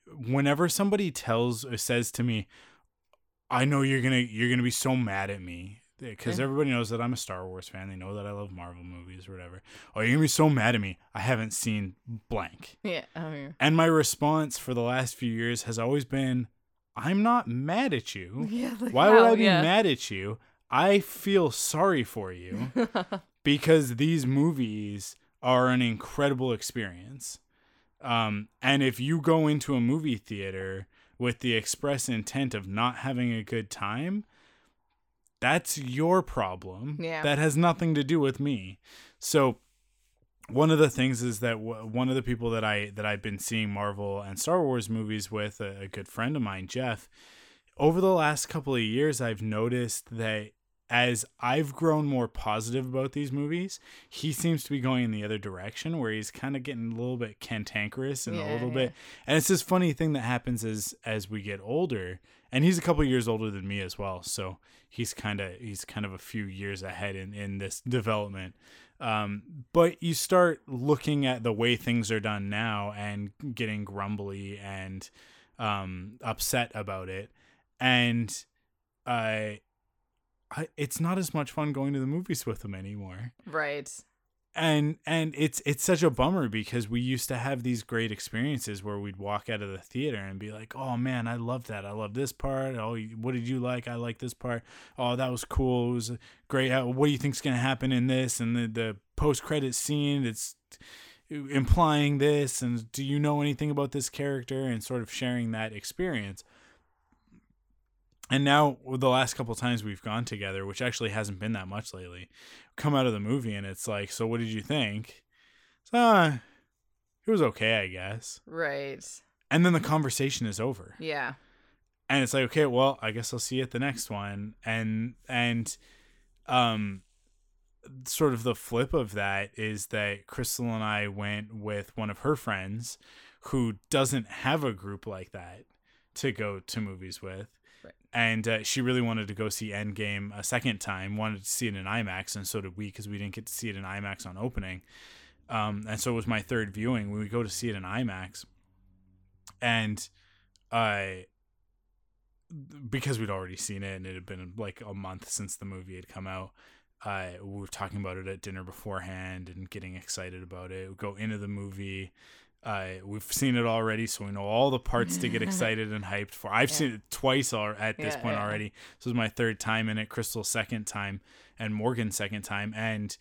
whenever somebody tells or says to me, "I know you're gonna you're gonna be so mad at me." Because Yeah. everybody knows that I'm a Star Wars fan. They know that I love Marvel movies or whatever. Oh, you're gonna be so mad at me. I haven't seen blank. yeah oh, yeah And my response for the last few years has always been, I'm not mad at you. yeah like, Why would I be yeah. mad at you? I feel sorry for you because these movies are an incredible experience. Um, and if you go into a movie theater with the express intent of not having a good time, that's your problem. Yeah. That has nothing to do with me. So one of the things is that w- one of the people that I that I've been seeing Marvel and Star Wars movies with a, a good friend of mine, Jeff, over the last couple of years I've noticed that as I've grown more positive about these movies, he seems to be going in the other direction where he's kind of getting a little bit cantankerous and a little yeah. bit. And it's this funny thing that happens as as we get older. And he's a couple years older than me as well, so he's kind of he's kind of a few years ahead in in this development. Um, but you start looking at the way things are done now and getting grumbly and um, upset about it, and I, I, it's not as much fun going to the movies with them anymore. Right. And and it's it's such a bummer because we used to have these great experiences where we'd walk out of the theater and be like, "Oh man, I love that. I love this part. Oh, what did you like? I like this part. Oh, that was cool. It was great. What do you think's gonna happen in this?" And the the post credit scene, it's implying this. And do you know anything about this character? And sort of sharing that experience. And now the last couple times we've gone together, which actually hasn't been that much lately, come out of the movie and it's like, so what did you think? So, uh, it was okay, I guess. Right. And then the conversation is over. Yeah. And it's like, okay, well, I guess I'll see you at the next one. And and um sort of the flip of that is that Crystal and I went with one of her friends who doesn't have a group like that to go to movies with. And uh, she really wanted to go see Endgame a second time, wanted to see it in IMAX, and so did we because we didn't get to see it in IMAX on opening. Um, and so it was my third viewing. We would go to see it in IMAX, and I, because we'd already seen it and it had been like a month since the movie had come out, uh, we were talking about it at dinner beforehand and getting excited about it. We go into the movie. Uh, we've seen it already, so we know all the parts to get excited and hyped for. I've Yeah. seen it twice al- at this Yeah, point yeah. already. This is my third time in it. Crystal's second time, and Morgan's second time, and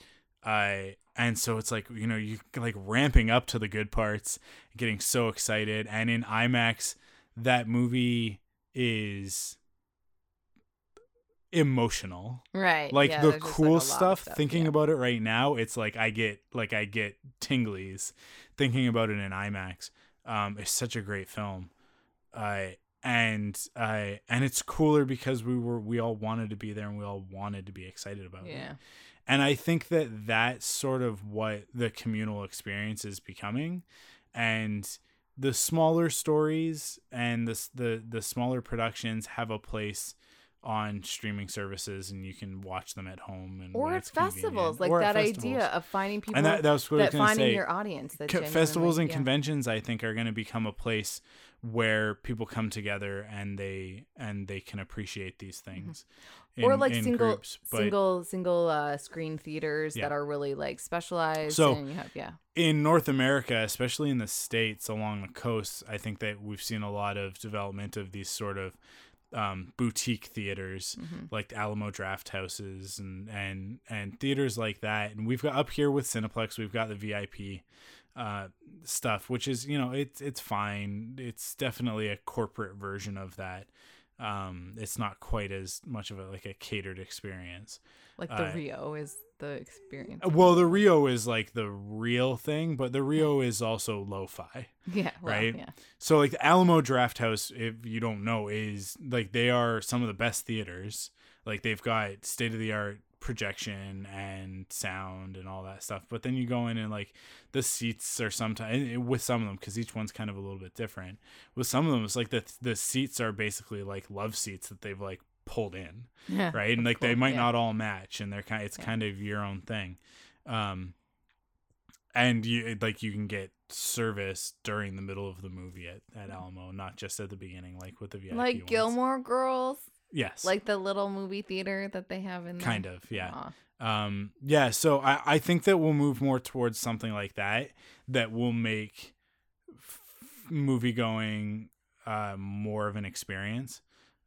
I and so it's like you know you like ramping up to the good parts, getting so excited, and in IMAX, that movie is emotional Right. like Yeah, the cool like, of stuff, thinking yeah. about it right now it's like i get like i get tinglies thinking about it in imax um it's such a great film uh and i and it's cooler because we were we all wanted to be there and we all wanted to be excited about it Yeah. and i think that that's sort of what the communal experience is becoming and the smaller stories and the the the smaller productions have a place on streaming services and you can watch them at home and Or at it's convenient. festivals, like Or that festivals. idea of finding people and that, that was what that finding say. your audience. That Co- festivals and yeah. conventions i think are going to become a place where people come together and they and they can appreciate these things Mm-hmm. or like in single groups. But single single uh screen theaters Yeah. that are really like specialized So- and you have yeah in north america especially in the states along the coast i think that we've seen a lot of development of these sort of um, boutique theaters Mm-hmm. like the alamo draft houses and and and theaters like that. And we've got up here with cineplex we've got the vip uh, stuff which is you know it's it's fine. It's definitely a corporate version of that. Um, it's not quite as much of a like a catered experience. Like the Uh, rio is the experience Uh, well the rio is like the real thing but the rio is also lo-fi yeah well, right? yeah So like the Alamo Drafthouse, if you don't know, is like they are some of the best theaters. Like they've got state of the art projection and sound and all that stuff. But then you go in and like the seats are sometimes with some of them because each one's kind of a little bit different. With some of them, it's like the the seats are basically like love seats that they've like pulled in, yeah right? And like they might yeah. not all match, and they're kind. It's Yeah. kind of your own thing. Um, and you like you can get service during the middle of the movie at, at Alamo, not just at the beginning, like with the VIP. like ones. Gilmore Girls Yes. like the little movie theater that they have in there. kind of, yeah. Aw. Um, yeah. So I, I think that we'll move more towards something like that that will make f- movie going uh, more of an experience.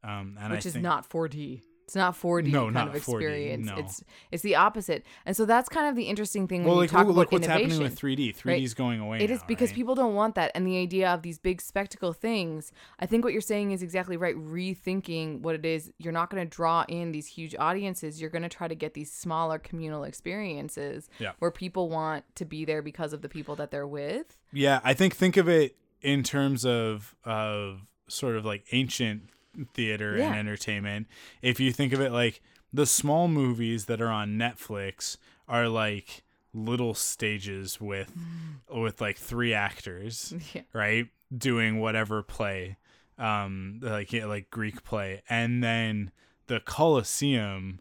Um, and which I is think, not 4D. It's not 4D No, kind not of 4D, experience. no. It's it's the opposite. And so that's kind of the interesting thing when well, you like talk look, about look what's happening with 3D. 3D is going away. It is now, because right? people don't want that. And the idea of these big spectacle things, I think what you're saying is exactly right. Rethinking what it is, you're not going to draw in these huge audiences. You're going to try to get these smaller communal experiences Yeah. where people want to be there because of the people that they're with. Yeah, I think think of it in terms of of sort of like ancient theater Yeah. and entertainment. If you think of it like the small movies that are on Netflix are like little stages with with like three actors, Yeah. right? Doing whatever play. Um like yeah, like Greek play. And then the Colosseum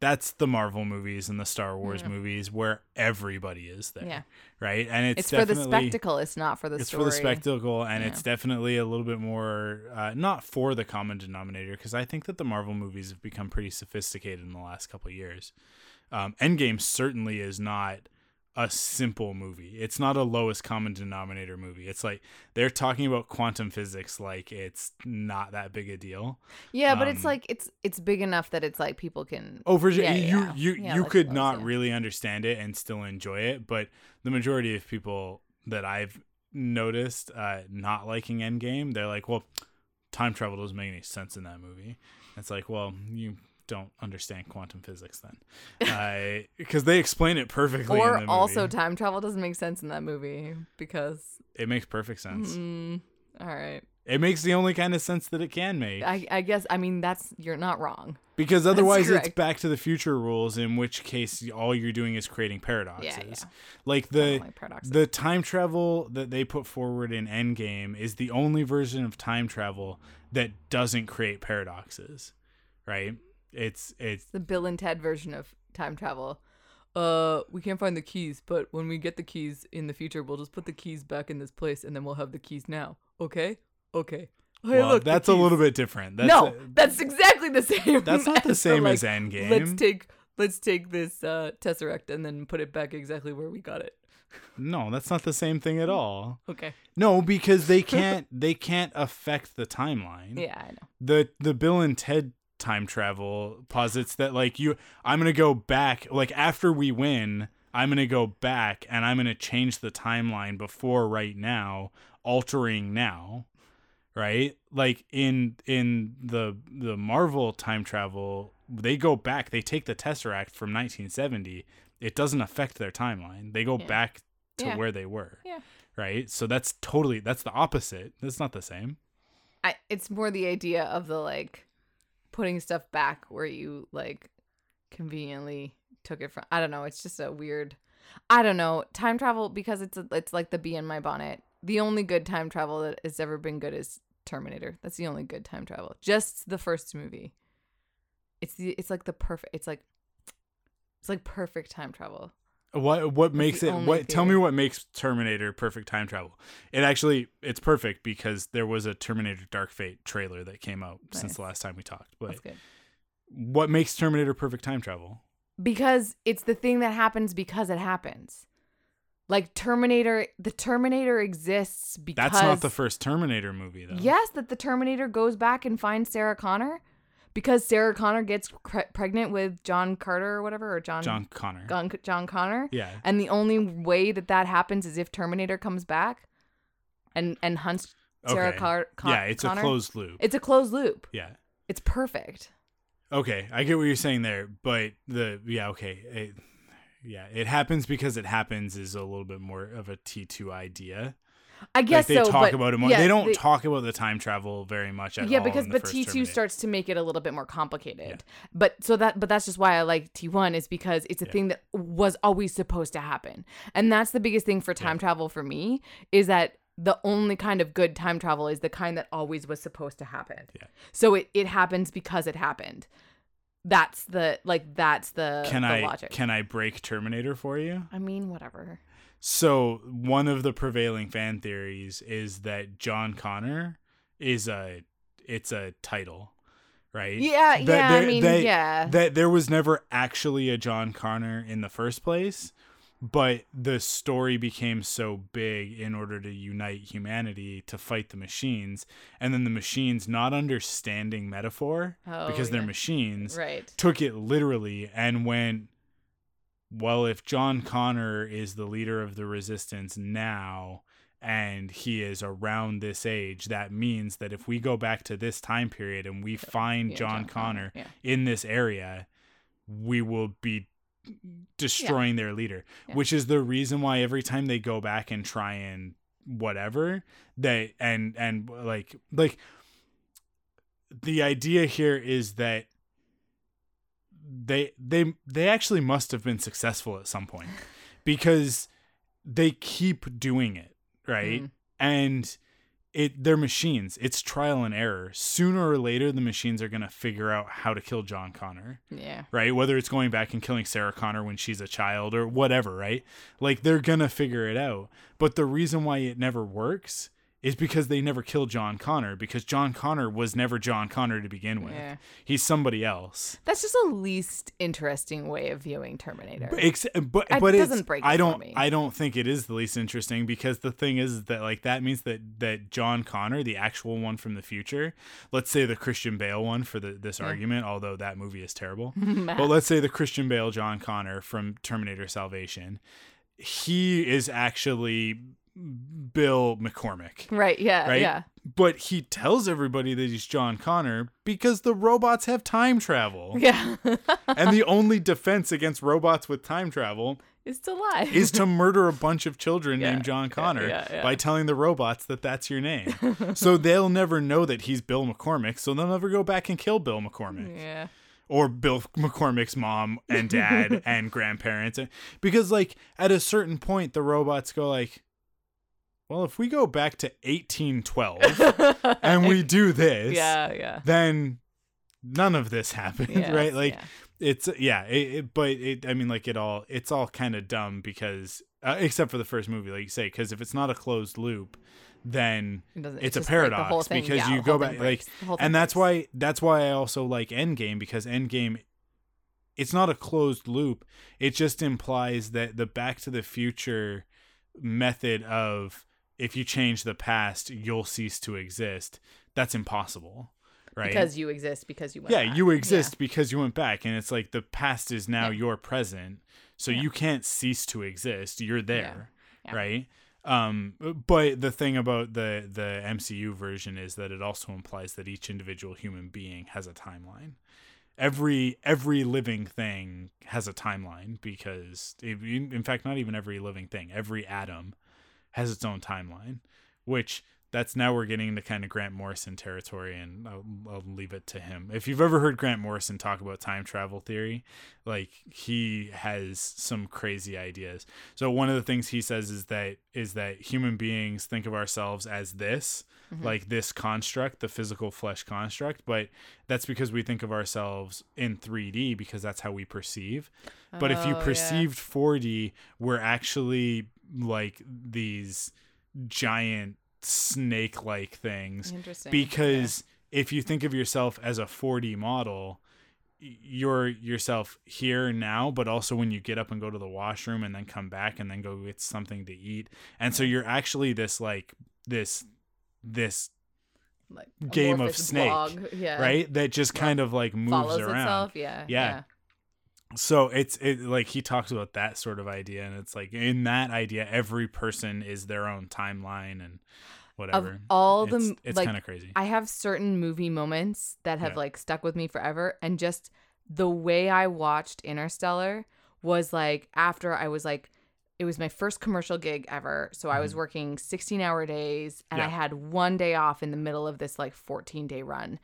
that's the Marvel movies and the Star Wars Yeah. movies where everybody is there, Yeah. right? And it's, It's, for the spectacle. It's not for the it's story. for the spectacle and Yeah. it's definitely a little bit more uh, not for the common denominator because i think that the marvel movies have become pretty sophisticated in the last couple of years um, endgame certainly is not a simple movie. It's not a lowest common denominator movie. It's like they're talking about quantum physics like it's not that big a deal. Yeah, but it's Um, like it's it's big enough that it's like people can. over Yeah, you yeah. you Yeah, you could not really understand it and still enjoy it but the majority of people that i've noticed uh not liking endgame they're like well time travel doesn't make any sense in that movie. It's like well you don't understand quantum physics then because they explain it perfectly Or also, time travel doesn't make sense in that movie because. it makes perfect sense Mm, all right. it makes the only kind of sense that it can make I, I guess I mean that's you're not wrong. because otherwise it's back to the future rules in which case all you're doing is creating paradoxes yeah. like the Definitely paradoxes. the time travel that they put forward in Endgame is the only version of time travel that doesn't create paradoxes, right? It's it's the Bill and Ted version of time travel. Uh, we can't find the keys, but when we get the keys in the future, we'll just put the keys back in this place, and then we'll have the keys now. Okay? Okay. Hey, well, look, that's a little bit different. That's no, a- that's exactly the same. that's not the same like, as Endgame. Let's take let's take this uh, tesseract and then put it back exactly where we got it. no, that's not the same thing at all. Okay. No, because they can't they can't affect the timeline. Yeah, I know. the the Bill and Ted time travel posits that like you I'm going to go back like after we win I'm going to go back and I'm going to change the timeline before right now altering now right like in in the the Marvel time travel they go back they take the tesseract from 1970 it doesn't affect their timeline they go Yeah. back to Yeah. where they were Yeah. right so that's totally that's the opposite that's not the same I it's more the idea of the like putting stuff back where you like conveniently took it from. I don't know. It's just a weird. I don't know time travel because it's a, it's like the bee in my bonnet. The only good time travel that has ever been good is Terminator. That's the only good time travel. Just the first movie. It's the it's like the perfect. It's like it's like perfect time travel. What what makes it what tell me what makes Terminator perfect time travel? It actually it's perfect because there was a Terminator Dark Fate trailer that came out since the last time we talked. But That's good. what makes Terminator perfect time travel? because it's the thing that happens because it happens. Like Terminator, the Terminator exists because That's not the first Terminator movie though. Yes, that the Terminator goes back and finds Sarah Connor because Sarah Connor gets pregnant with John Carter or whatever or John John Connor. John, John Connor. Yeah. And the only way that that happens is if Terminator comes back and and hunts Sarah Okay. Car- Con- yeah, it's Connor. a closed loop. It's a closed loop. yeah. It's perfect. Okay, I get what you're saying there, but the yeah, okay. It, yeah, it happens because it happens is a little bit more of a T2 idea. I guess like they so, talk about it more. yeah, they don't they- talk about the time travel very much at yeah all. because the but t2 starts to make it a little bit more complicated but so that but that's just why i like t1 is because it's a Yeah. thing that was always supposed to happen and that's the biggest thing for time travel for me is that the only kind of good time travel is the kind that always was supposed to happen Yeah. so it, it happens because it happened that's the like that's the, Can the I logic can I break Terminator for you? i mean whatever So one of the prevailing fan theories is that John Connor is a it's a title, right? yeah That yeah i there- mean they- yeah. That there was never actually a John Connor in the first place, but the story became so big in order to unite humanity to fight the machines, and then the machines not understanding metaphor Oh, because they're machines right. took it literally and went, well, if John Connor is the leader of the resistance now and he is around this age, that means that if we go back to this time period and we find Yeah, John, Connor, yeah. in this area, we will be destroying their leader, Yeah. which is the reason why every time they go back and try and whatever they and and like like the idea here is that they they they actually must have been successful at some point because they keep doing it, right? Mm. And it they're machines. It's trial and error. Sooner or later the machines are going to figure out how to kill John Connor Yeah. right? Whether it's going back and killing Sarah Connor when she's a child or whatever, right? Like they're gonna figure it out. But the reason why it never works is because they never killed John Connor because John Connor was never John Connor to begin with. Yeah. He's somebody else. That's just a least interesting way of viewing Terminator. But ex- but, It but it's, doesn't break I don't me. I don't think it is the least interesting because the thing is that like that means that that John Connor, the actual one from the future, let's say the Christian Bale one for the, this argument, although that movie is terrible. but let's say the Christian Bale John Connor from Terminator Salvation, he is actually Bill McCormick. right. Yeah. Right? Yeah. But he tells everybody that he's John Connor because the robots have time travel. Yeah. and the only defense against robots with time travel is to lie. is to murder a bunch of children Yeah, named John Connor yeah, yeah. by telling the robots that that's your name. so they'll never know that he's Bill McCormick, so they'll never go back and kill Bill McCormick yeah. or Bill McCormick's mom and dad and grandparents because like at a certain point the robots go like well, if we go back to 1812 and we do this, Yeah. Yeah. then none of this happened, Yes, right? Like yeah. it's yeah, it, it, but it I mean like it all it's all kind of dumb because uh, except for the first movie like you say cuz if it's not a closed loop then It doesn't- it's a just break the paradox whole thing. because Yeah, you go back like breaks. Thing and that's breaks. why that's why I also like Endgame because Endgame it's not a closed loop. It just implies that the Back to the Future method of if you change the past, you'll cease to exist. That's impossible, right? because you exist because you went yeah, back. you exist because you went back, and it's like the past is now Yeah. your present, so Yeah. you can't cease to exist. You're there, Yeah. right? Um, but the thing about the the MCU version is that it also implies that each individual human being has a timeline. Every every living thing has a timeline because, if, in fact, not even every living thing, every atom has its own timeline, which that's now we're getting into kind of Grant Morrison territory, and I'll, I'll leave it to him. If you've ever heard Grant Morrison talk about time travel theory, like he has some crazy ideas. So one of the things he says is that is that human beings think of ourselves as this, mm-hmm. like this construct, the physical flesh construct, but that's because we think of ourselves in 3D because that's how we perceive. But if you Oh, yeah. perceived 4D, we're actually like these giant snake like things Interesting. because if you think of yourself as a 4D model, you're yourself here now, but also when you get up and go to the washroom and then come back and then go get something to eat. And so you're actually this like this this like game of snake, Yeah. right that just kind of like moves Follows around. itself. Yeah. Yeah. So it's it like he talks about that sort of idea and it's like in that idea every person is their own timeline and whatever. of all the it's, m- it's like, kind of crazy. I have certain movie moments that have Yeah. like stuck with me forever and just the way I watched Interstellar was like after I was like it was my first commercial gig ever. So I was working 16 hour days and I Mm-hmm. Had one day off in the middle of this like 14 day run.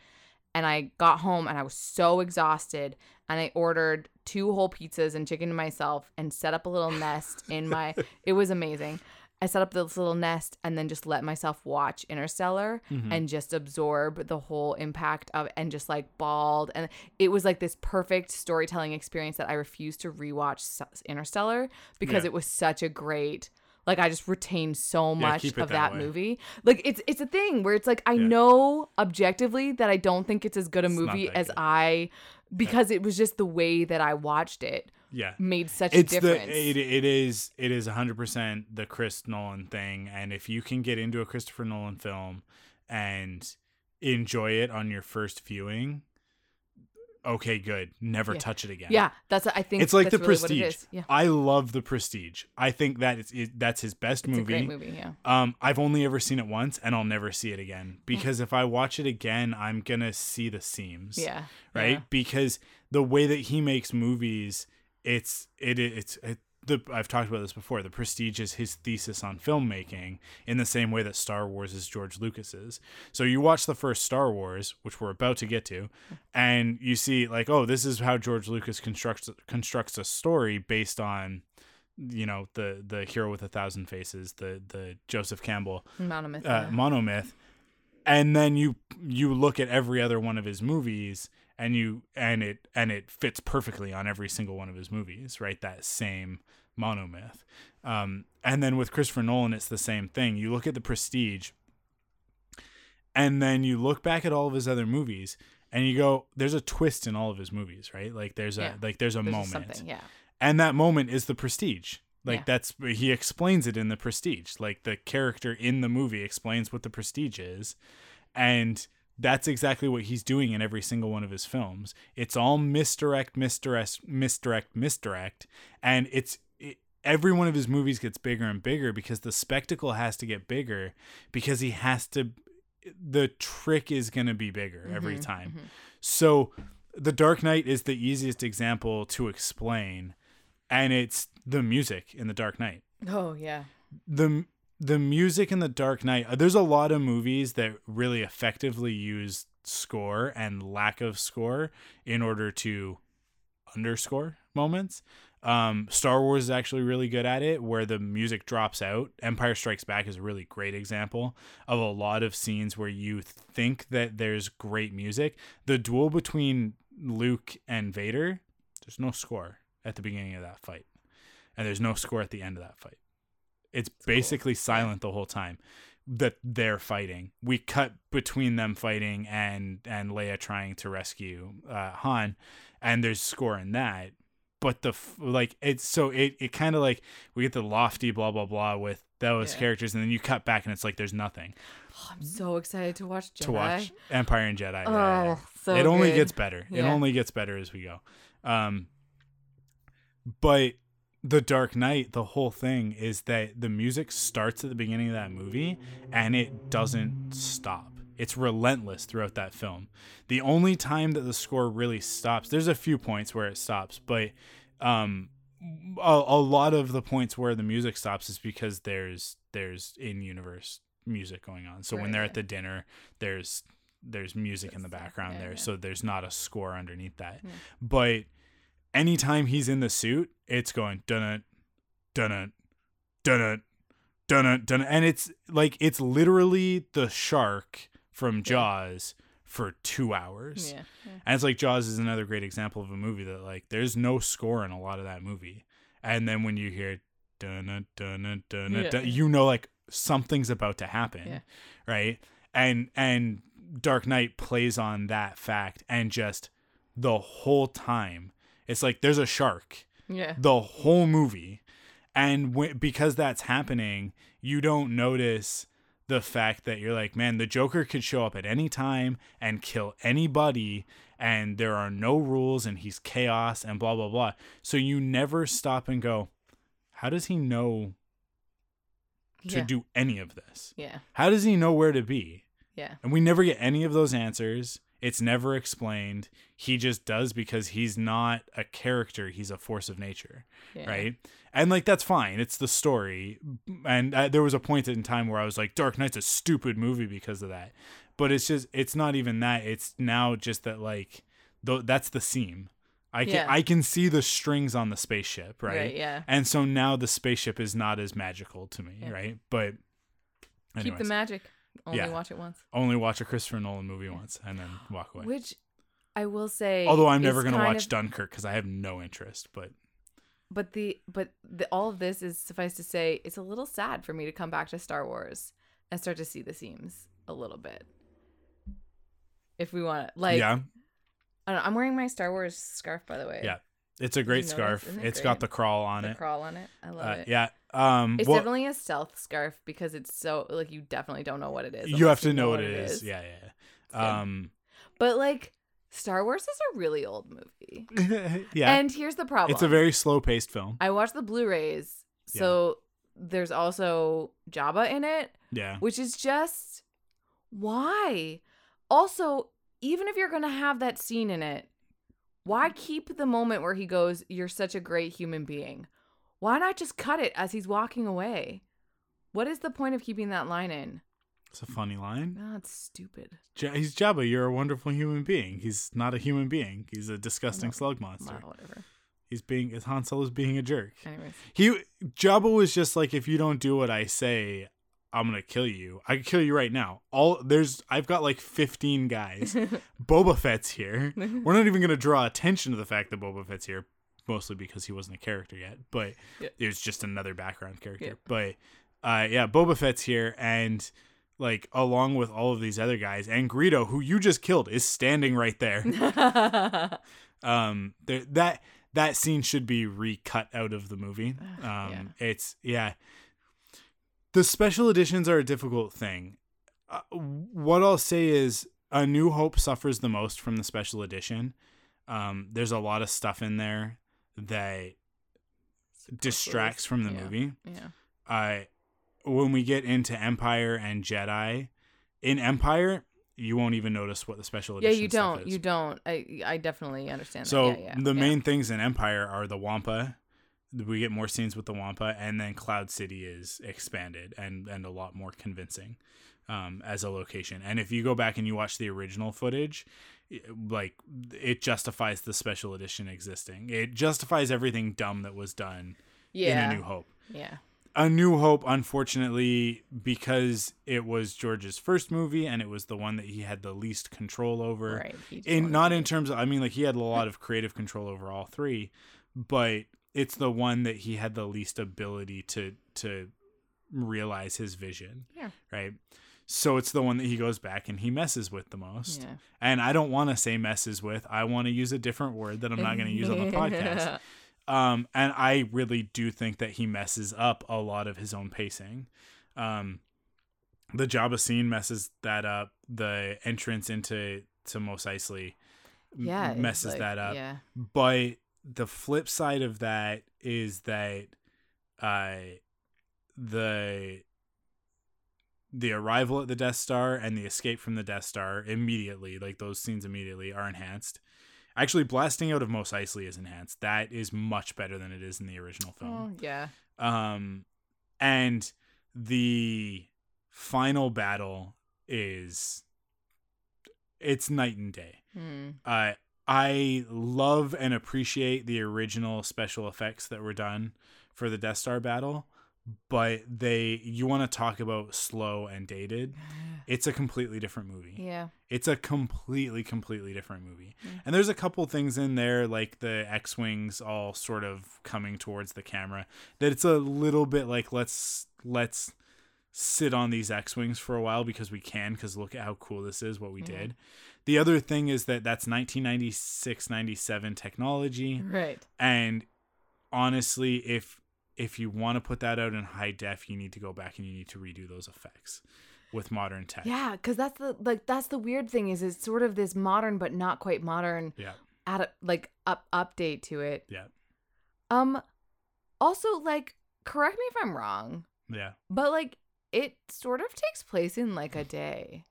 And I got home and I was so exhausted and I ordered two whole pizzas and chicken to myself and set up a little nest in my it was amazing. I set up this little nest and then just let myself watch Interstellar Mm-hmm. and just absorb the whole impact of and just like bawled and it was like this perfect storytelling experience that I refused to rewatch Interstellar because Yeah. it was such a great like I just retained so much it of that that, movie. Like it's it's a thing where it's like I Yeah. know objectively that I don't think it's as good a It's movie as good. I because it was just the way that I watched it yeah. made such It's a the difference. it, it is it is 100% the Chris Nolan thing and if you can get into a Christopher Nolan film and enjoy it on your first viewing okay good never Yeah. touch it again yeah, that's I think it's like that's the really prestige. Yeah. i love the prestige i think that is it, that's his best It's movie a great movie, yeah. um i've only ever seen it once and i'll never see it again because if i watch it again i'm gonna see the seams Yeah. right yeah. because the way that he makes movies it's it it's it, the I've talked about this before. The Prestige is his thesis on filmmaking in the same way that Star Wars is George Lucas's. So you watch the first Star Wars, which we're about to get to, and you see like, oh, this is how George Lucas constructs constructs a story based on you know the the hero with a thousand faces the the joseph campbell Monomyth. uh, yeah. monomyth and then you you look at every other one of his movies and you and it and it fits perfectly on every single one of his movies right? That same monomyth. Um and then with christopher nolan it's the same thing. You look at the prestige and then you look back at all of his other movies and you go there's a twist in all of his movies right? Like there's a Yeah. like there's a There's moment. yeah. and that moment is the prestige. Like Yeah. that's he explains it in the prestige. Like the character in the movie explains what the prestige is. And that's exactly what he's doing in every single one of his films it's all misdirect misdirect misdirect misdirect and it's it, every one of his movies gets bigger and bigger because the spectacle has to get bigger because he has to the trick is going to be bigger every Mhm, time mhm. so the Dark Knight is the easiest example to explain and it's the music in the Dark Knight. Oh yeah. The the music in the Dark Knight, uh, there's a lot of movies that really effectively use score and lack of score in order to underscore moments. Um, Star Wars is actually really good at it, where the music drops out. Empire Strikes Back is a really great example of a lot of scenes where you think that there's great music. The duel between Luke and Vader, there's no score at the beginning of that fight, and there's no score at the end of that fight. It's basically silent the whole time that they're fighting. We cut between them fighting and and Leia trying to rescue uh, Han, and there's score in that. But the like it's so it it kind of like we get the lofty blah blah blah with those Yeah. characters, and then you cut back and it's like there's nothing Oh, I'm so excited to watch Jedi. to watch. Empire and Jedi. Oh, yeah, yeah so it only good. gets better. It only gets better as we go. Um, but the Dark Knight, the whole thing is that the music starts at the beginning of that movie and it doesn't stop. It's relentless throughout that film. The only time that the score really stops, there's a few points where it stops, but um, a, a lot of the points where the music stops is because there's there's in universe music going on. So when they're at the dinner, there's there's music in the background yeah, there, yeah. so there's not a score underneath that. Yeah. But anytime he's in the suit, it's going dun it, dun it, dun it, dun it, dun it, and it's like it's literally the shark from Jaws for two hours. Yeah. yeah. And it's like Jaws is another great example of a movie that like there's no score in a lot of that movie. And then when you hear dun dun dun Yeah. dun, you know like something's about to happen. Yeah. Right? And and Dark Knight plays on that fact and just the whole time it's like there's a shark Yeah. the whole movie and w- because that's happening you don't notice the fact that you're like man the joker could show up at any time and kill anybody and there are no rules and he's chaos and blah blah blah so you never stop and go how does he know to yeah. do any of this Yeah. how does he know where to be Yeah. and we never get any of those answers. It's never explained. He just does because he's not a character, he's a force of nature, Yeah. right? And like that's fine. It's the story. And uh, there was a point in time where I was like Dark Knight's a stupid movie because of that. But it's just it's not even that. It's now just that like though that's the seam. I can Yeah. I can see the strings on the spaceship, right? yeah. And so now the spaceship is not as magical to me, Yeah. right? But Keep the magic. Only Yeah. watch it once. only watch a Christopher Nolan movie once and then walk away. Which I will say. Although I'm never going to watch of- Dunkirk because I have no interest. But But the but the, all of this is suffice to say, it's a little sad for me to come back to Star Wars and start to see the seams a little bit. If we want, like, yeah, I don't know, I'm wearing my Star Wars scarf, by the way. Yeah, it's a great you scarf. It It's got the crawl on the it. crawl on it. I love Uh, it. yeah. Um, It's well, definitely a stealth scarf because it's so like you definitely don't know what it is. you have to know what it is. is. Yeah, yeah. yeah. Um, But like Star Wars is a really old movie. yeah. And here's the problem. it's a very slow paced film. I watched the Blu-rays, so there's also Jabba in it, Yeah. which is just why. Also, even if you're gonna have that scene in it, why keep the moment where he goes, "You're such a great human being"? Why not just cut it as he's walking away? What is the point of keeping that line in? It's a funny line. Oh, it's stupid. Ja- he's Jabba. You're a wonderful human being. He's not a human being. He's a disgusting slug monster. Wow, whatever. He's being Han Solo's being a jerk. Anyways. He Jabba was just like, if you don't do what I say, I'm gonna kill you. I could kill you right now. All there's I've got like 15 guys. Boba Fett's here. We're not even gonna draw attention to the fact that Boba Fett's here, mostly because he wasn't a character yet. But Yeah. it was just another background character. Yeah. But uh, yeah, Boba Fett's here, and like along with all of these other guys, and Greedo, who you just killed, is standing right there. um there, that that scene should be recut out of the movie um it's yeah the special editions are a difficult thing uh, what i'll say is a new hope suffers the most from the special edition um there's a lot of stuff in there that distracts from the Yeah. movie yeah. uh when we get into empire and jedi in empire you won't even notice what the special edition. Is. Yeah, you don't. You don't. I I definitely understand So that. Yeah, yeah, the main things in Empire are the Wampa. We get more scenes with the Wampa, and then Cloud City is expanded and and a lot more convincing um, as a location. And if you go back and you watch the original footage, like it justifies the special edition existing. It justifies everything dumb that was done yeah. in A New Hope. Yeah. A New Hope, unfortunately, because it was George's first movie and it was the one that he had the least control over Right. in not in terms of I mean like he had a lot of creative control over all three, but it's the one that he had the least ability to to realize his vision. Yeah. Right. So it's the one that he goes back and he messes with the most. Yeah. And I don't want to say messes with. I want to use a different word that I'm not going to use on the podcast. Um, and I really do think that he messes up a lot of his own pacing. Um, the Jabba scene messes that up. The entrance into to Mos Eisley yeah. messes like- that up. Yeah. But the flip side of that is that uh, the the arrival at the Death Star and the escape from the Death Star immediately, like those scenes immediately, are enhanced. Actually, blasting out of Mos Eisley is enhanced. That is much better than it is in the original film. Oh yeah. Um, and the final battle is it's night and day. Hmm. Uh, I love and appreciate the original special effects that were done for the Death Star battle, but they you want to talk about slow and dated. It's a completely different movie. Yeah. It's a completely completely different movie. Yeah. And there's a couple things in there like the X-wings all sort of coming towards the camera that it's a little bit like let's let's sit on these X-wings for a while because we can cuz look at how cool this is what we Mhm. did. The other thing is that that's 1996 97 technology Right. and honestly if if you want to put that out in high def you need to go back and you need to redo those effects with modern tech. Yeah, because that's the like that's the weird thing is it's sort of this modern but not quite modern Yeah. add like up update to it. Yeah. Um, also like correct me if I'm wrong, Yeah. but like it sort of takes place in like a day.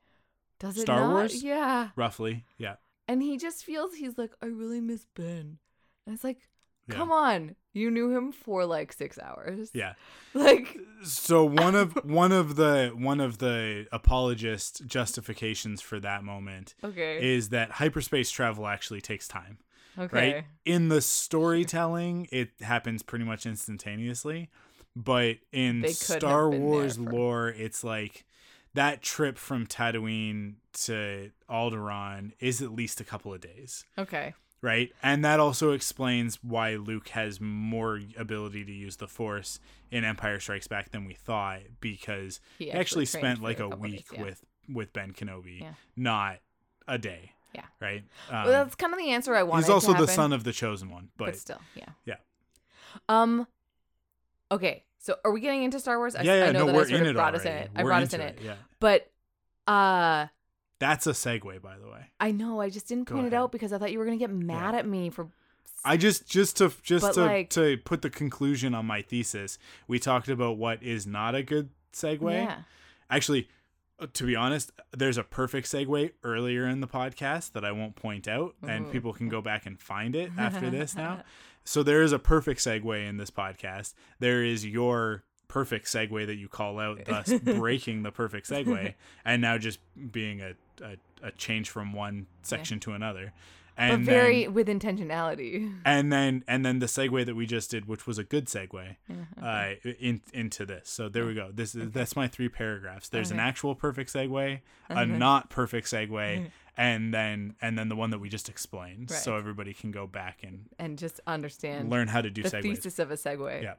Does it Star not? Wars? Yeah. Roughly. Yeah. And he just feels he's like, I really miss Ben. And it's like, Yeah. come on. You knew him for like six hours. Yeah. Like So one of one of the one of the apologist justifications for that moment Okay. is that hyperspace travel actually takes time, okay. right? In the storytelling, it happens pretty much instantaneously, but in Star have been there Wars for- lore, it's like that trip from Tatooine to Alderaan is at least a couple of days. Okay. right? And that also explains why Luke has more ability to use the Force in Empire Strikes Back than we thought, because He he actually, spent like a couple week days, yeah. with with Ben Kenobi, Yeah. not a day. Yeah. Right. well, Um, that's kind of the answer I wanted. he's also the son of the chosen one, but, but, still, yeah. Yeah. Um. Okay, so are we getting into Star Wars? I, yeah, yeah, I know no, that we're I in of it brought already. us in it. I We're brought us in it. Yeah, But uh, that's a segue, by the way. I know I just didn't Go point it out because I thought you were gonna get mad Yeah. at me for. I just just to just But, to like- to put the conclusion on my thesis, we talked about what is not a good segue. Yeah. Actually, uh, to be honest, there's a perfect segue earlier in the podcast that I won't point out, and Ooh. people can go back and find it after this now. so there is a perfect segue in this podcast. There is your perfect segue that you call out, thus breaking the perfect segue, and now just being a, a, a change from one section to another. but And very then, with intentionality. and then and then the segue that we just did, which was a good segue, Uh-huh. uh, in into this. So there we go. This is that's my three paragraphs. There's an actual perfect segue, a not perfect segue, and then and then the one that we just explained, so everybody can go back and and just understand learn how to do the segues. thesis of a segue. Yeah.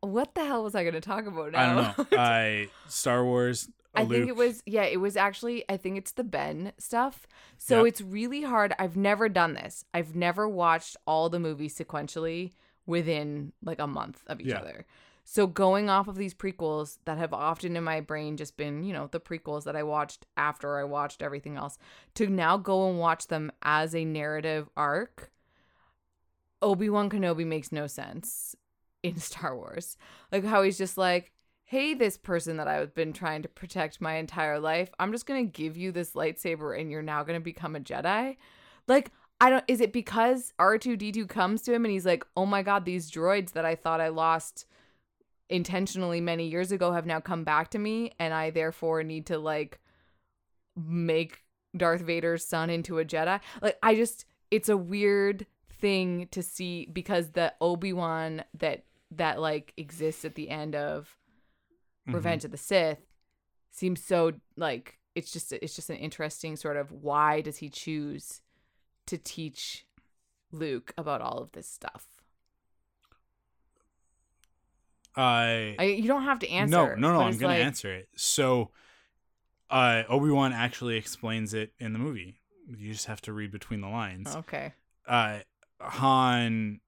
What the hell was I going to talk about now? I don't know. I Star Wars. I Luke, think it was yeah, it was actually I think it's the Ben stuff. So Yep. it's really hard. I've never done this. I've never watched all the movies sequentially within like a month of each Yeah. other. So going off of these prequels that have often in my brain just been, you know, the prequels that I watched after I watched everything else to now go and watch them as a narrative arc. Obi-Wan Kenobi makes no sense in Star Wars. Like how he's just like, hey, this person that I've been trying to protect my entire life, I'm just gonna give you this lightsaber and you're now gonna become a Jedi. Like, I don't is it because R2D2 comes to him and he's like, oh my god, these droids that I thought I lost intentionally many years ago have now come back to me and I therefore need to like make Darth Vader's son into a Jedi. Like I just it's a weird thing to see because the Obi-Wan that that like exists at the end of Mhm. Revenge of the Sith seems so like it's just it's just an interesting sort of why does he choose to teach Luke about all of this stuff? I I, you don't have to answer. no, no, no. I'm gonna like- answer it. So, uh, Obi Wan actually explains it in the movie. You just have to read between the lines. Okay. uh Han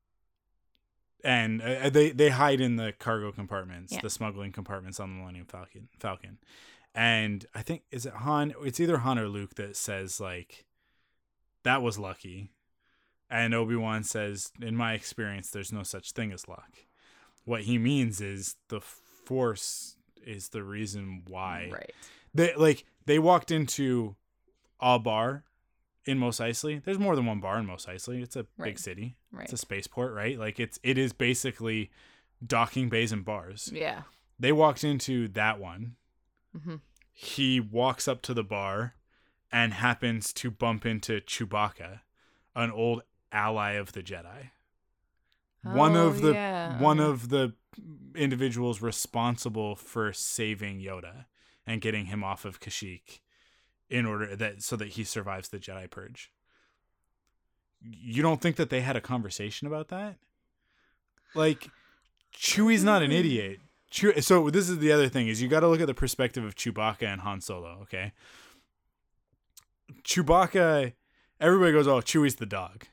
and uh, they they hide in the cargo compartments, Yeah. the smuggling compartments on the Millennium Falcon. Falcon, and I think is it Han? It's either Han or Luke that says like, "That was lucky," and Obi Wan says, "In my experience, there's no such thing as luck." What he means is the Force is the reason why Right. they like they walked into a bar in Mos Eisley. There's more than one bar in Mos Eisley. It's a big city. Right. It's a spaceport, right? Like it's it is basically docking bays and bars. Yeah. They walked into that one. Mhm. He walks up to the bar and happens to bump into Chewbacca, an old ally of the Jedi. One Oh, of the yeah. one of the individuals responsible for saving Yoda and getting him off of Kashyyyk in order that so that he survives the Jedi purge. You don't think that they had a conversation about that? Like Chewie's not an idiot. Chew- so this is the other thing is you got to look at the perspective of Chewbacca and Han Solo, okay? Chewbacca everybody goes, "Oh, Chewie's the dog."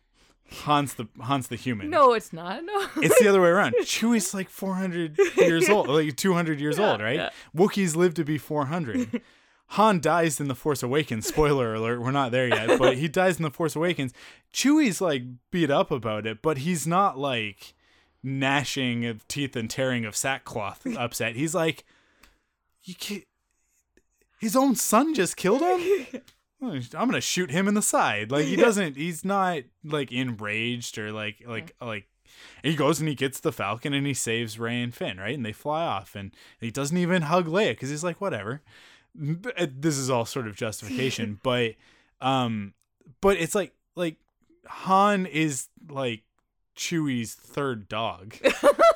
Han's the Han's the human. No, it's not. No. It's the other way around. Chewie's like 400 years old, like 200 years Yeah, old, right? yeah. Wookiees live to be 400. Han dies in The Force Awakens. Spoiler alert, we're not there yet, but he dies in The Force Awakens. Chewie's like beat up about it, but he's not like gnashing of teeth and tearing of sackcloth upset. He's like, you can't. His own son just killed him? I'm gonna shoot him in the side. Like he doesn't. He's not like enraged or like like like. He goes and he gets the Falcon and he saves Rey and Finn, right? And they fly off, and he doesn't even hug Leia because he's like, whatever. This is all sort of justification, but um, but it's like like Han is like Chewie's third dog.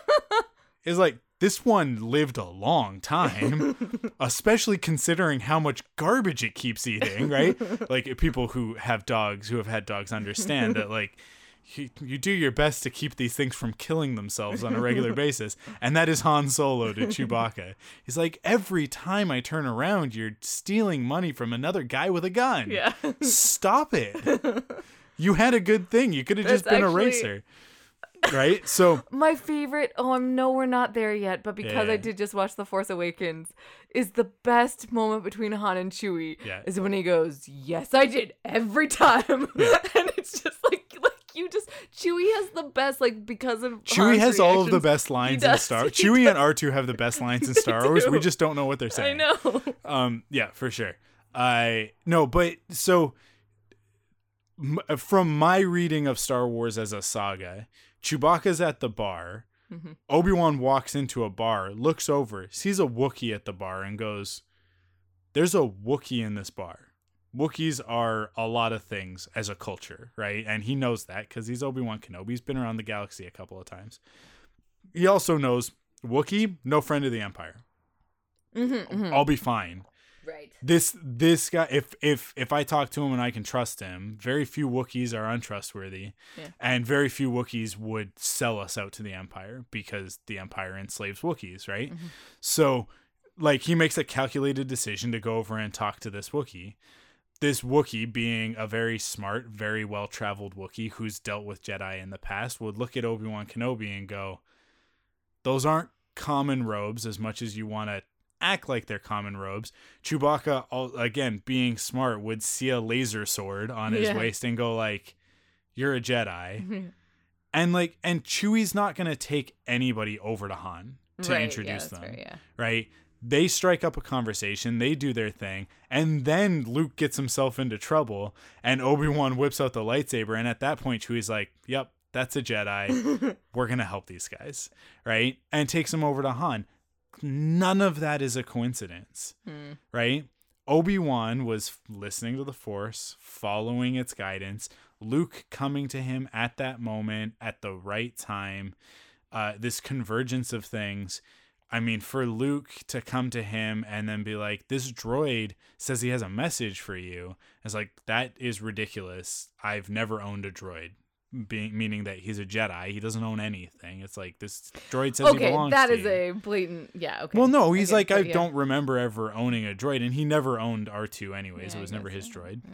is like this one lived a long time, especially considering how much garbage it keeps eating, right? like people who have dogs, who have had dogs, understand that like you, you do your best to keep these things from killing themselves on a regular basis, and that is Han Solo to Chewbacca. He's like, every time I turn around, you're stealing money from another guy with a gun. Yeah. Stop it. You had a good thing. You could have just been actually- a racer. Right? So My favorite, oh, I know we're not there yet, but because Yeah. I did just watch The Force Awakens, is the best moment between Han and Chewie. Yeah. Is when he goes, Yes, I did every time. and it's just like, like you just, Chewie has the best, like, because of. Chewie Han's has all of the best lines in. Star. He Chewie and R two have the best lines in Star Wars. We just don't know what they're saying. I know. Um, yeah, for sure. I no, but so from my reading of Star Wars as a saga, Chewbacca's at the bar. Mhm. Obi Wan walks into a bar, looks over, sees a Wookiee at the bar, and goes, "There's a Wookiee in this bar." Wookiees are a lot of things as a culture, right? And he knows that because he's Obi Wan Kenobi. He's been around the galaxy a couple of times. He also knows Wookiee, no friend of the Empire. Mhm, mhm. I'll be fine. Right. This this guy, if if if I talk to him and I can trust him, very few Wookiees are untrustworthy, Yeah. and very few Wookiees would sell us out to the Empire because the Empire enslaves Wookiees, right? Mm-hmm. So, like, he makes a calculated decision to go over and talk to this Wookiee. This Wookiee, being a very smart, very well traveled Wookiee who's dealt with Jedi in the past, would look at Obi Wan Kenobi and go, Those aren't common robes as much as you want to act like they're common robes. Chewbacca, again, being smart, would see a laser sword on his Yeah. waist and go, like, You're a Jedi. Mhm. And, like, and Chewie's not going to take anybody over to Han to Right, introduce that's them fair, yeah. right? They strike up a conversation, they do their thing, and then Luke gets himself into trouble, and Obi Wan whips out the lightsaber, and at that point, Chewie's like, "Yep, that's a Jedi. We're gonna help these guys, right?" And takes him over to Han. None of that is a coincidence, Hmm. right? Obi Wan was listening to the Force, following its guidance. Luke coming to him at that moment, at the right time. Uh, this convergence of things. I mean, for Luke to come to him and then be like, "This droid says he has a message for you," it's like that is ridiculous. I've never owned a droid, being meaning that he's a Jedi. He doesn't own anything. It's like this droid says he Okay, belongs. that to is you. a blatant. Yeah. Okay. Well, no, he's like, I yeah. don't remember ever owning a droid, and he never owned R two anyways. Yeah, it was never his so. droid. Yeah.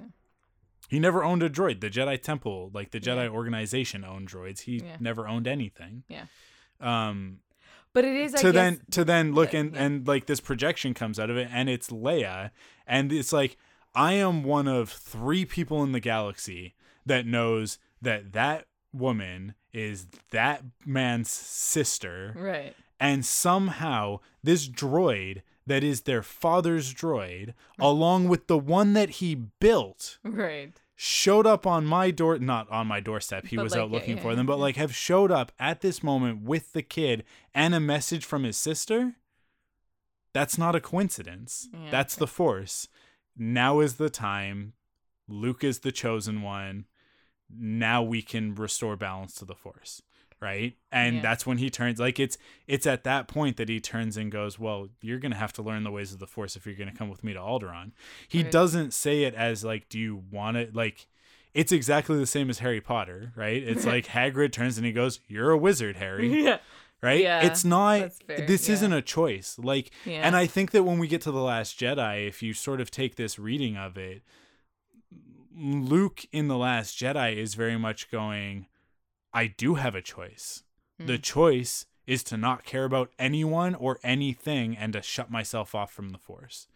He never owned a droid. The Jedi Temple, like the Jedi organization, owned droids. He never owned anything. Yeah. Um, But it is. I to guess, then to then look and and like this projection comes out of it, and it's Leia, and it's like I am one of three people in the galaxy that knows that that woman is that man's sister. Right. and somehow this droid that is their father's droid along with the one that he built Right. showed up on my door not on my doorstep he But, was like, out looking yeah, for them but yeah. like have showed up at this moment with the kid and a message from his sister? That's not a coincidence. That's the force. Now is the time. Luke is the chosen one now we can restore balance to the force right and Yeah. that's when he turns like it's it's at that point that he turns and goes well you're gonna have to learn the ways of the force if you're gonna come with me to alderaan he Right. doesn't say it as like do you want it like it's exactly the same as harry potter right it's like hagrid turns and he goes you're a wizard harry yeah. right Yeah, it's not this yeah. isn't a choice like Yeah. and i think that when we get to the last jedi if you sort of take this reading of it luke in the last jedi is very much going i do have a choice the Hmm. choice is to not care about anyone or anything and to shut myself off from the force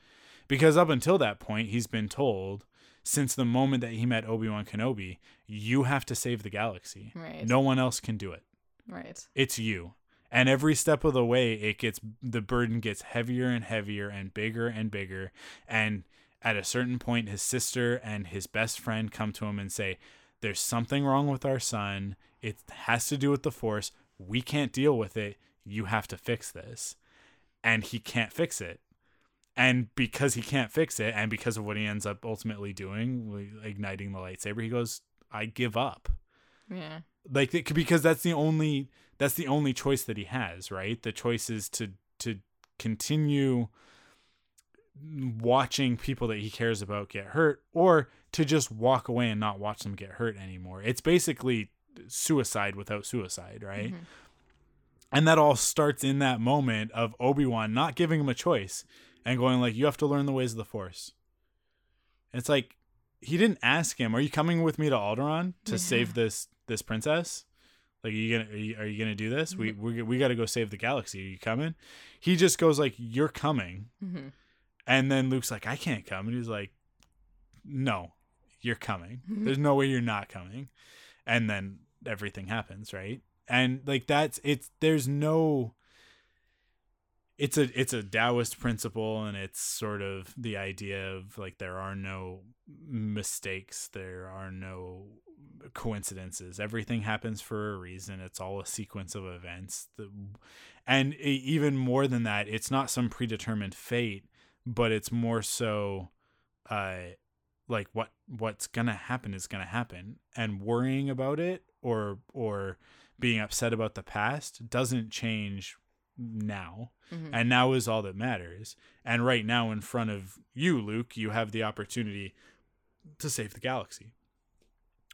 because up until that point he's been told since the moment that he met obi-wan kenobi you have to save the galaxy Right. no one else can do it Right. it's you and every step of the way it gets the burden gets heavier and heavier and bigger and bigger and at a certain point his sister and his best friend come to him and say there's something wrong with our son. It has to do with the force. We can't deal with it. You have to fix this. And he can't fix it. And because he can't fix it and because of what he ends up ultimately doing igniting the lightsaber he goes i give up. Yeah. like because that's the only that's the only choice that he has right? The choice is to to continue watching people that he cares about get hurt or to just walk away and not watch them get hurt anymore. It's basically suicide without suicide right? Mhm. and that all starts in that moment of obi-wan not giving him a choice and going like you have to learn the ways of the force. It's like he didn't ask him are you coming with me to alderaan to Yeah. save this this princess? Like are you gonna are you, are you gonna do this? We we, we got to go save the galaxy. Are you coming? He just goes like you're coming. Mhm. And then luke's like i can't come and he's like no you're coming there's no way you're not coming and then everything happens right and like that's it's there's no it's a it's a Taoist principle and it's sort of the idea of like there are no mistakes, there are no coincidences. Everything happens for a reason. It's all a sequence of events. The, and even more than that, it's not some predetermined fate, but it's more so uh like what what's going to happen is going to happen and worrying about it or or being upset about the past doesn't change now Mhm. and now is all that matters and right now in front of you luke you have the opportunity to save the galaxy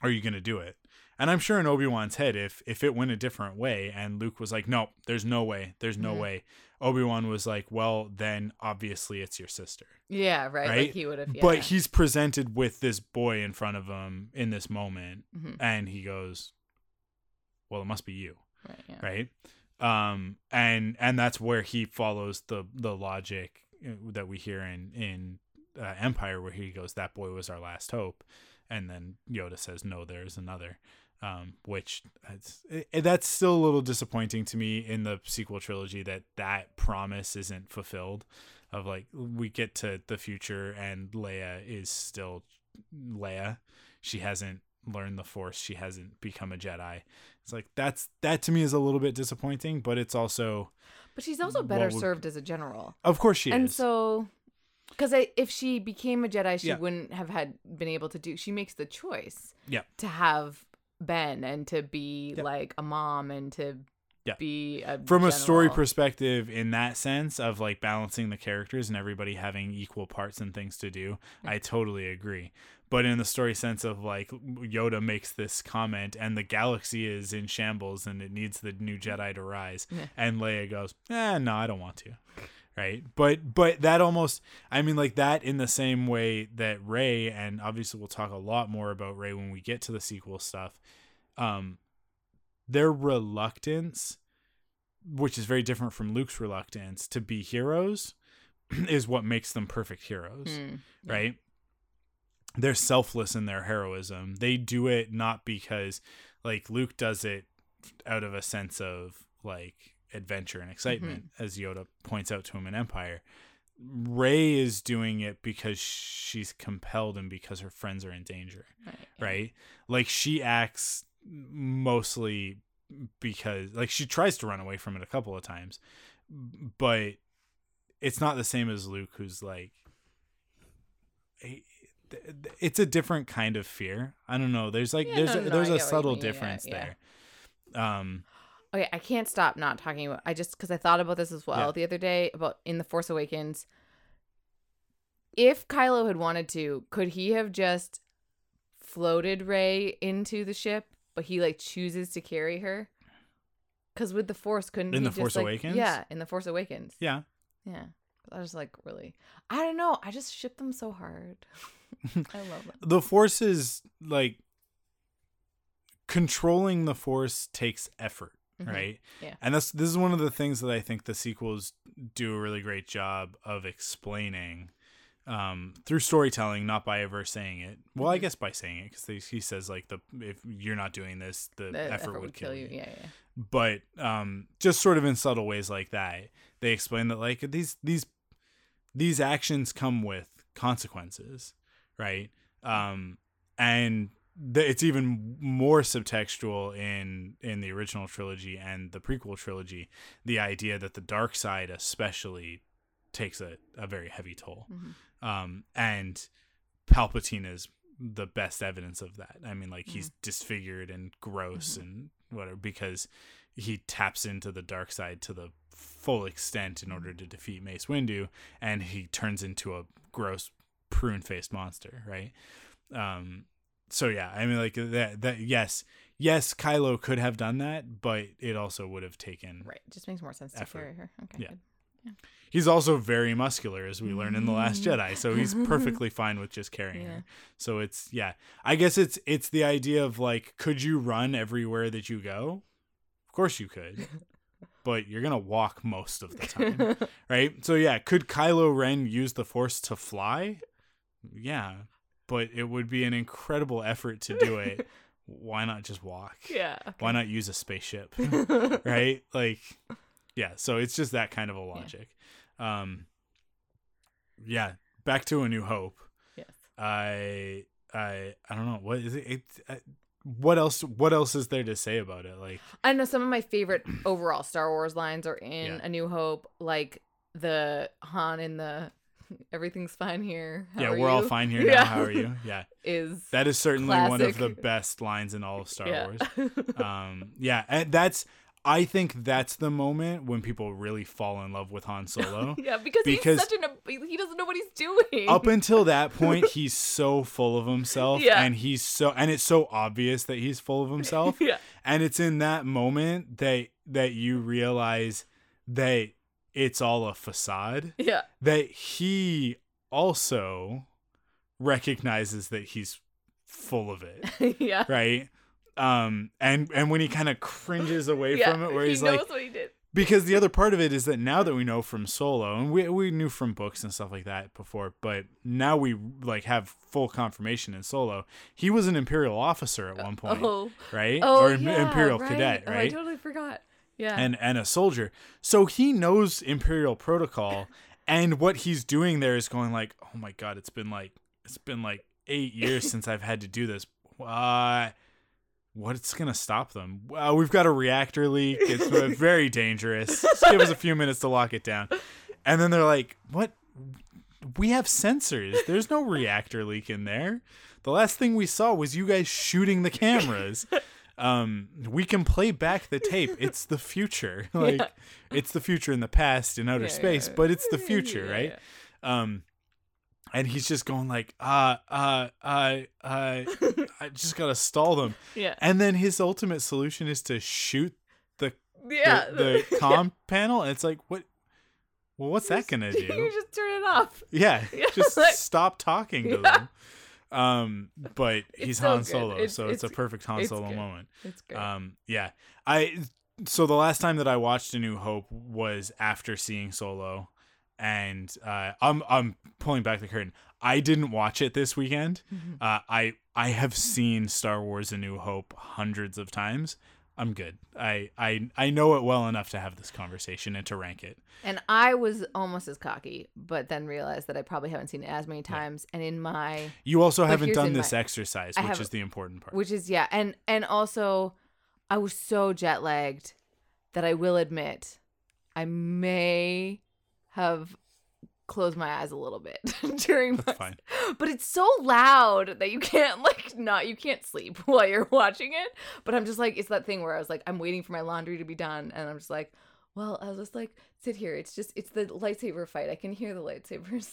are you going to do it and i'm sure in obi-wan's head if if it went a different way and luke was like no there's no way there's no Mhm. way obi-wan was like well then obviously it's your sister Yeah, right. Right? Like he would have. Yeah. but he's presented with this boy in front of him in this moment Mhm. and he goes well it must be you Right, yeah. right um and and that's where he follows the the logic uh, that we hear in in uh, empire where he goes that boy was our last hope and then yoda says no there's another um which that's it, that's still a little disappointing to me in the sequel trilogy that that promise isn't fulfilled of like we get to the future and leia is still leia she hasn't learned the force she hasn't become a jedi it's like that's that to me is a little bit disappointing but it's also But she's also better would- served as a general. of course she and is so, because if she became a Jedi, she Yeah. wouldn't have had been able to do. She makes the choice. Yeah. To have Ben and to be like a mom and to Yeah. be a from a story perspective in that sense of like balancing the characters and everybody having equal parts and things to do i totally agree. But in the story sense of like yoda makes this comment and the galaxy is in shambles and it needs the new jedi to rise Yeah. and leia goes eh no i don't want to right? But but that almost i mean like that in the same way that rey and obviously we'll talk a lot more about rey when we get to the sequel stuff um their reluctance which is very different from luke's reluctance to be heroes is what makes them perfect heroes Mm, yeah. right? They're selfless in their heroism. They do it not because like luke does it out of a sense of like adventure and excitement as yoda points out to him in empire. Rey is doing it because she's compelled and because her friends are in danger Right. right? like she acts mostly because like she tries to run away from it a couple of times but it's not the same as luke who's like he- th- th- it's a different kind of fear. I don't know. There's like Yeah, there's no, a, there's I a get what you subtle mean, yeah, difference yeah. there. Um Okay, I can't stop not talking about. I just because I thought about this as well Yeah. the other day about in the Force Awakens. If Kylo had wanted to, could he have just floated Rey into the ship, but he like chooses to carry her? Because with the Force, couldn't In he The just, Force like- Awakens? Yeah, in the Force Awakens. yeah Yeah, I was like really. I don't know. I just ship them so hard. I love them. the force is like controlling the force takes effort Mhm. right Yeah. and this this is one of the things that i think the sequels do a really great job of explaining um through storytelling not by ever saying it well i Mhm. guess by saying it because he says like the if you're not doing this the, The effort, would, kill you, Yeah, yeah. but um just sort of in subtle ways like that they explain that like these these these actions come with consequences right um and it's even more subtextual in in the original trilogy and the prequel trilogy the idea that the dark side especially takes a, a very heavy toll. Mhm. um and palpatine is the best evidence of that. I mean like he's disfigured and gross and whatever because he taps into the dark side to the full extent in order to defeat mace windu and he turns into a gross prune-faced monster right? Um so yeah i mean like that that yes yes kylo could have done that but it also would have taken Right. Just makes more sense to Effort. carry her. Okay. Yeah. good. he's also very muscular as we learn in the last mm. jedi so he's perfectly fine with just carrying Yeah. her so it's yeah i guess it's it's the idea of like could you run everywhere that you go of course you could but you're gonna walk most of the time right so yeah could kylo ren use the force to fly yeah but it would be an incredible effort to do it why not just walk yeah. why not use a spaceship right like yeah. So it's just that kind of a logic. Um, yeah. Back to A New Hope. Yes. I I I don't know what is it. it what else? What else is there to say about it? Like, I know some of my favorite overall Star Wars lines are in Yeah. A New Hope, like the Han in the "Everything's fine here." How yeah, we're all fine here Yeah. now. How are you? Yeah, Is that is certainly one of the best lines in all of Star yeah. Wars. Um, yeah, and that's. I think that's the moment when people really fall in love with Han Solo. yeah, because, Because- he's such an he doesn't know what he's doing. up until that point he's so full of himself Yeah. and he's so and it's so obvious that he's full of himself yeah, and it's in that moment that that you realize that it's all a facade yeah, that he also recognizes that he's full of it yeah. right um and and when he kind of cringes away yeah. from it where he he's knows like what he did. because the other part of it is that now that we know from solo and we, we knew from books and stuff like that before but now we like have full confirmation in solo he was an imperial officer at one point Oh, right oh, or yeah, imperial right. cadet Oh, I totally forgot. Yeah, and and a soldier. So he knows imperial protocol and what he's doing there is going like oh my god it's been like it's been like eight years since i've had to do this. Uh what's gonna stop them? Uh, we've got a reactor leak. It's very dangerous. Just give us a few minutes to lock it down. And then they're like what? We have sensors. There's no reactor leak in there. The last thing we saw was you guys shooting the cameras um we can play back the tape it's the future like Yeah. it's the future in the past in outer Yeah, yeah, space yeah. but it's the future Yeah, right yeah. um and he's just going like uh uh uh uh i just gotta stall them yeah, and then his ultimate solution is to shoot the yeah. the, the com panel and it's like what well what's that gonna do? you do just turn it off. yeah Yeah, just like- stop talking to Yeah. them um but It's he's so han solo It's- so it's, a perfect han solo good. moment It's good. um, yeah, I. So the last time that I watched A New Hope was after seeing Solo, and uh, I'm I'm pulling back the curtain. I didn't watch it this weekend. Mm-hmm. Uh, I I have seen Star Wars: A New Hope hundreds of times. I'm good. I I I know it well enough to have this conversation and to rank it. And I was almost as cocky, but then realized that I probably haven't seen it as many times. And in my, You also haven't done this my- exercise, I which have- is the important part. which is yeah, and and also, I was so jet lagged that I will admit, I may have closed my eyes a little bit during That's my, fine. but it's so loud that you can't like not you can't sleep while you're watching it. But I'm just like it's that thing where I was like I'm waiting for my laundry to be done, and I'm just like. Well, I'll just like sit here. It's just it's the lightsaber fight. I can hear the lightsabers.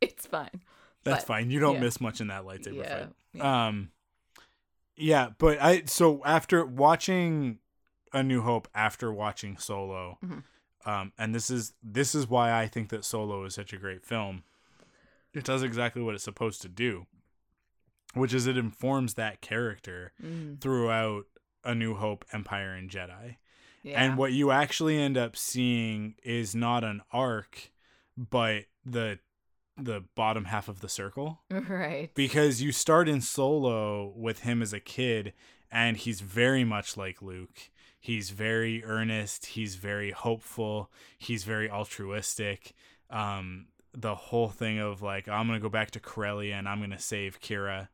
it's fine. That's but- fine. You don't yeah. miss much in that lightsaber Yeah, fight. yeah. Um, yeah, but I so after watching A New Hope, after watching Solo, Mhm. Um, and this is this is why I think that Solo is such a great film. It does exactly what it's supposed to do, which is it informs that character Mm, throughout A New Hope, Empire, and Jedi. yeah. And what you actually end up seeing is not an arc, but the the bottom half of the circle right. because you start in solo with him as a kid and he's very much like Luke. He's very earnest, he's very hopeful, he's very altruistic. Um the whole thing of like I'm going to go back to Corellia and I'm going to save Qi'ra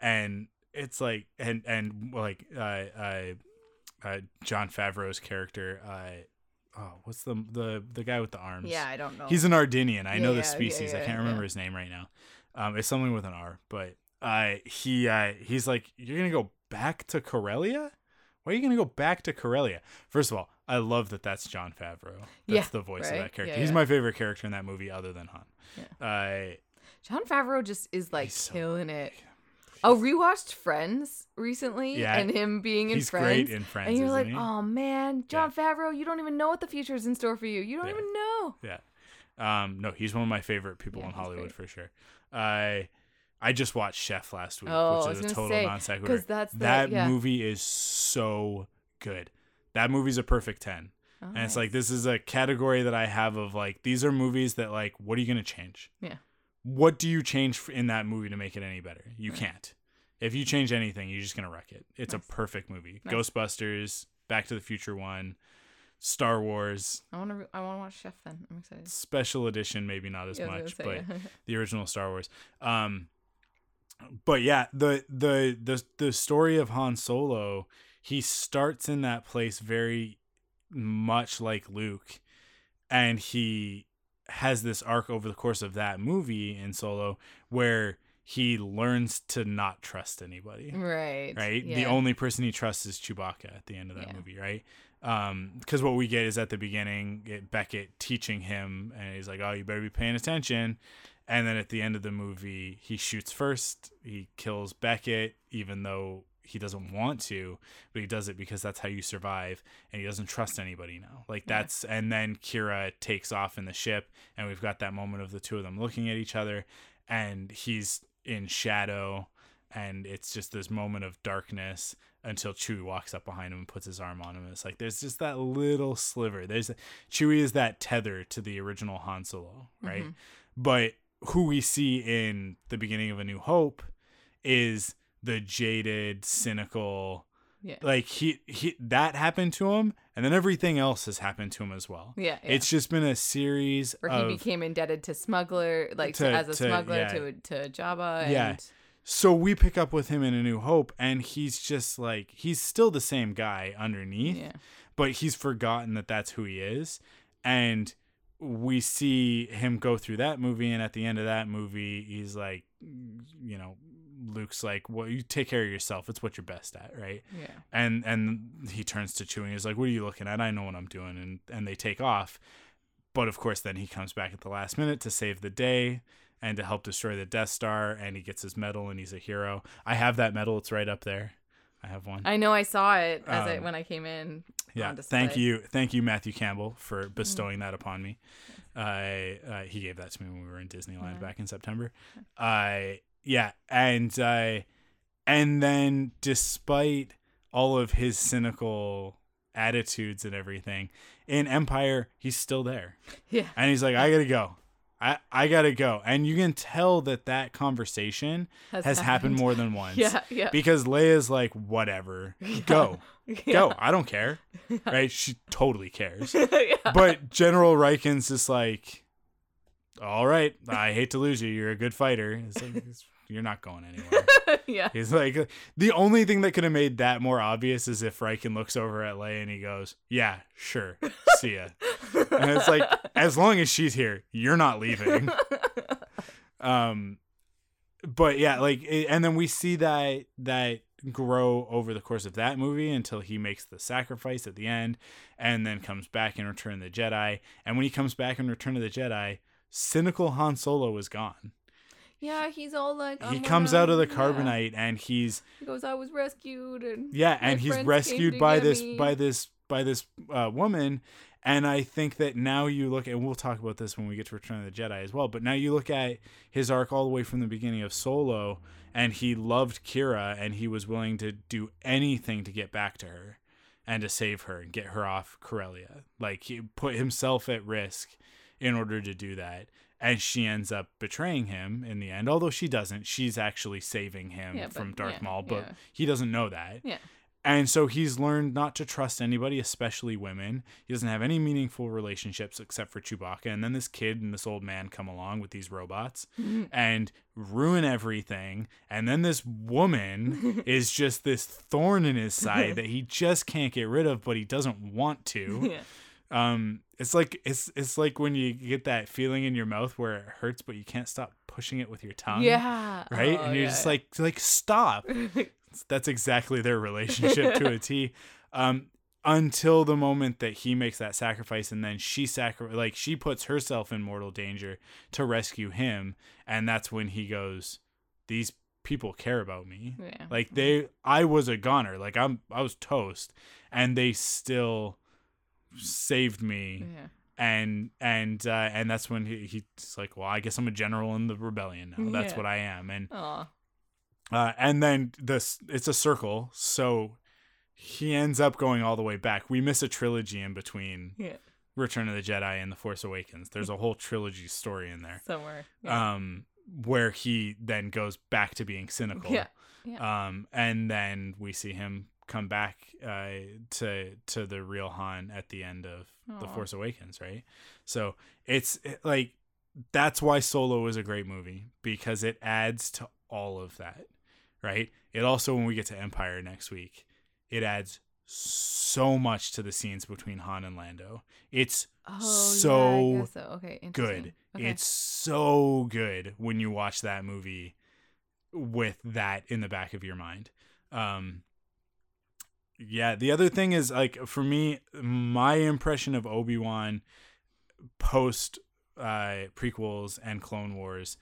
and it's like and and like uh uh, uh Jon Favreau's character uh oh what's the the the guy with the arms Yeah, I don't know. He's an Ardennian. I Yeah, know yeah, the yeah, species. I can't remember yeah. his name right now. Um, it's something with an R, but uh, he uh, he's like, you're gonna go back to Corellia? Why are you gonna go back to Corellia? First of all, I love that that's Jon Favreau. That's Yeah, the voice of that character. Yeah, he's yeah. my favorite character in that movie, other than Han. Yeah. Uh, Jon Favreau just is like He's so killing it. Oh, rewatched Friends recently, Yeah, and him being in he's Friends. great in Friends, and you're like, he? oh man, Jon Favreau, you don't even know what the future is in store for you. You don't Yeah. even know. Yeah. Um, no, he's one of my favorite people Yeah, in Hollywood for sure. I I just watched Chef last week, Oh, which is a total say, non sequitur. 'cause that's the- that yeah. movie is so good. That movie's a perfect ten. and it's like this is a category that I have of like these are movies that like what are you gonna change? Yeah. What do you change in that movie to make it any better? You can't. If you change anything, you're just gonna wreck it. It's Nice. a perfect movie. Nice. Ghostbusters, Back to the Future one. Star Wars I want to. I want to watch Chef. Then I'm excited. special edition, maybe not as Yeah, much, gonna but say, the original Star Wars. Um, but yeah, the the the the story of Han Solo, he starts in that place very much like Luke, and he has this arc over the course of that movie in Solo where he learns to not trust anybody right. right? The only person he trusts is Chewbacca at the end of that Yeah. movie, right? Um, because what we get is at the beginning, it, Beckett teaching him, and he's like, "Oh, you better be paying attention." And then at the end of the movie, he shoots first. He kills Beckett, even though he doesn't want to, but he does it because that's how you survive. And he doesn't trust anybody now. Like Yeah. that's, and then Qi'ra takes off in the ship, and we've got that moment of the two of them looking at each other, and he's in shadow, and it's just this moment of darkness until Chewie walks up behind him and puts his arm on him. It's like there's just that little sliver. There's Chewie is that tether to the original Han Solo, right? Mhm. But who we see in the beginning of A New Hope is the jaded, cynical. Yeah. Like he he that happened to him, and then everything else has happened to him as well. Yeah, yeah. It's just been a series Where of he became indebted to smuggler, like To- as a to- smuggler yeah. to to Jabba. And, Yeah. So we pick up with him in A New Hope, and he's just like he's still the same guy underneath, Yeah. but he's forgotten that that's who he is, and we see him go through that movie, and at the end of that movie, he's like, you know, Luke's like, "Well, you take care of yourself. It's what you're best at, right?" Yeah. and and he turns to Chewie he's like, "What are you looking at? I know what I'm doing." And and they take off, but of course, then he comes back at the last minute to save the day and to help destroy the Death Star, and he gets his medal, and he's a hero. I have that medal; it's right up there. I have one. I know I saw it as I Um, when I came in. yeah, thank you, thank you, Matthew Campbell, for bestowing that upon me. Uh, uh, he gave that to me when we were in Disneyland Yeah. back in September. Uh, yeah, and uh, and then despite all of his cynical attitudes and everything in Empire, he's still there, Yeah. and he's like, I gotta go. I, I gotta go, and you can tell that that conversation has, happened. more than once. Yeah. Yeah. because Leia's like, whatever, go, go. I don't care. Right? She totally cares. yeah. But General Rieekan's just like, all right, I hate to lose you. You're a good fighter. It's like, it's- you're not going anywhere. yeah. He's like, the only thing that could have made that more obvious is if Rieekan looks over at Leia and he goes, yeah, sure, see ya. And it's like, as long as she's here, you're not leaving. um but yeah like and then we see that that grow over the course of that movie until he makes the sacrifice at the end and then comes back in return of the jedi and when he comes back in return of the jedi cynical han solo is gone Yeah, he's all like. he comes out of the gonna-" yeah. carbonite and he's He goes, "I was rescued," and yeah and he's rescued by this me. by this by this uh, woman and i think that now you look and we'll talk about this when we get to return of the jedi as well but now you look at his arc all the way from the beginning of solo and he loved qi'ra and he was willing to do anything to get back to her and to save her and get her off corellia like he put himself at risk in order to do that and she ends up betraying him in the end although she doesn't she's actually saving him Yeah, from darth yeah, maul but yeah. he doesn't know that Yeah. and so he's learned not to trust anybody, especially women. He doesn't have any meaningful relationships except for Chewbacca. And then this kid and this old man come along with these robots mm-hmm. and ruin everything. And then this woman is just this thorn in his side that he just can't get rid of, but he doesn't want to. yeah. Um, it's like it's it's like when you get that feeling in your mouth where it hurts, but you can't stop pushing it with your tongue. Yeah. Right, Oh, and you're yeah, just like like stop that's exactly their relationship to a T. Um, until the moment that he makes that sacrifice, and then she sacri- like she puts herself in mortal danger to rescue him, and that's when he goes, "These people care about me. Yeah. Like they, I was a goner. Like I'm, I was toast, and they still saved me." Yeah. And and uh, and that's when he, he's like, "Well, I guess I'm a general in the rebellion now. That's Yeah. what I am." And uh, and then this it's a circle, so he ends up going all the way back. We miss a trilogy in between Yeah. Return of the Jedi and The Force Awakens. There's a whole trilogy story in there. Somewhere. Yeah. Um where he then goes back to being cynical. Yeah. Yeah. Um and then we see him come back uh, to to the real Han at the end of the Force Awakens, right? So it's it- like that's why Solo is a great movie because it adds to all of that, right? It also when we get to Empire next week, it adds so much to the scenes between Han and Lando. It's Oh, so yeah, so. Okay, good. Okay. It's so good when you watch that movie with that in the back of your mind. Um yeah, the other thing is like for me my impression of Obi-Wan post uh prequels and Clone Wars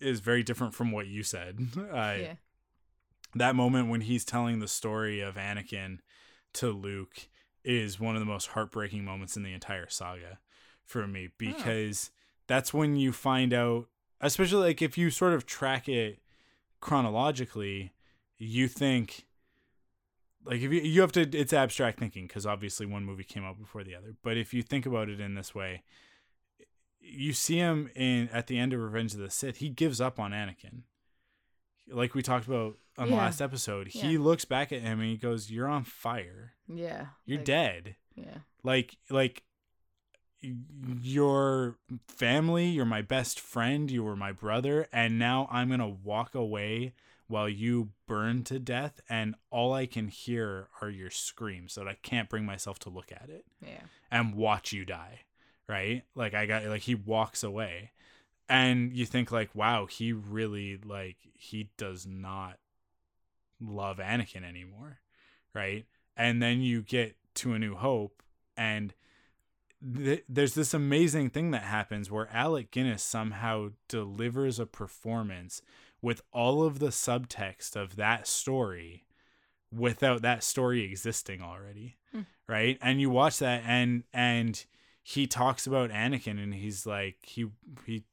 is very different from what you said. Uh yeah. that moment when he's telling the story of Anakin to Luke is one of the most heartbreaking moments in the entire saga for me because that's when you find out especially like if you sort of track it chronologically you think like if you you have to it's abstract thinking because obviously one movie came out before the other but if you think about it in this way you see him in at the end of Revenge of the Sith he gives up on Anakin like we talked about on the Yeah. last episode he Yeah. looks back at him and he goes you're on fire Yeah. you're like, dead Yeah. like like your family you're my best friend you were my brother and now i'm gonna walk away while you burn to death and all i can hear are your screams so that i can't bring myself to look at it Yeah. and watch you die right? Like i got like he walks away. And you think like wow he really like he does not love anakin anymore right? And then you get to a new hope and th- there's this amazing thing that happens where alec guinness somehow delivers a performance with all of the subtext of that story without that story existing already Hmm. right? And you watch that and and he talks about anakin and he's like he he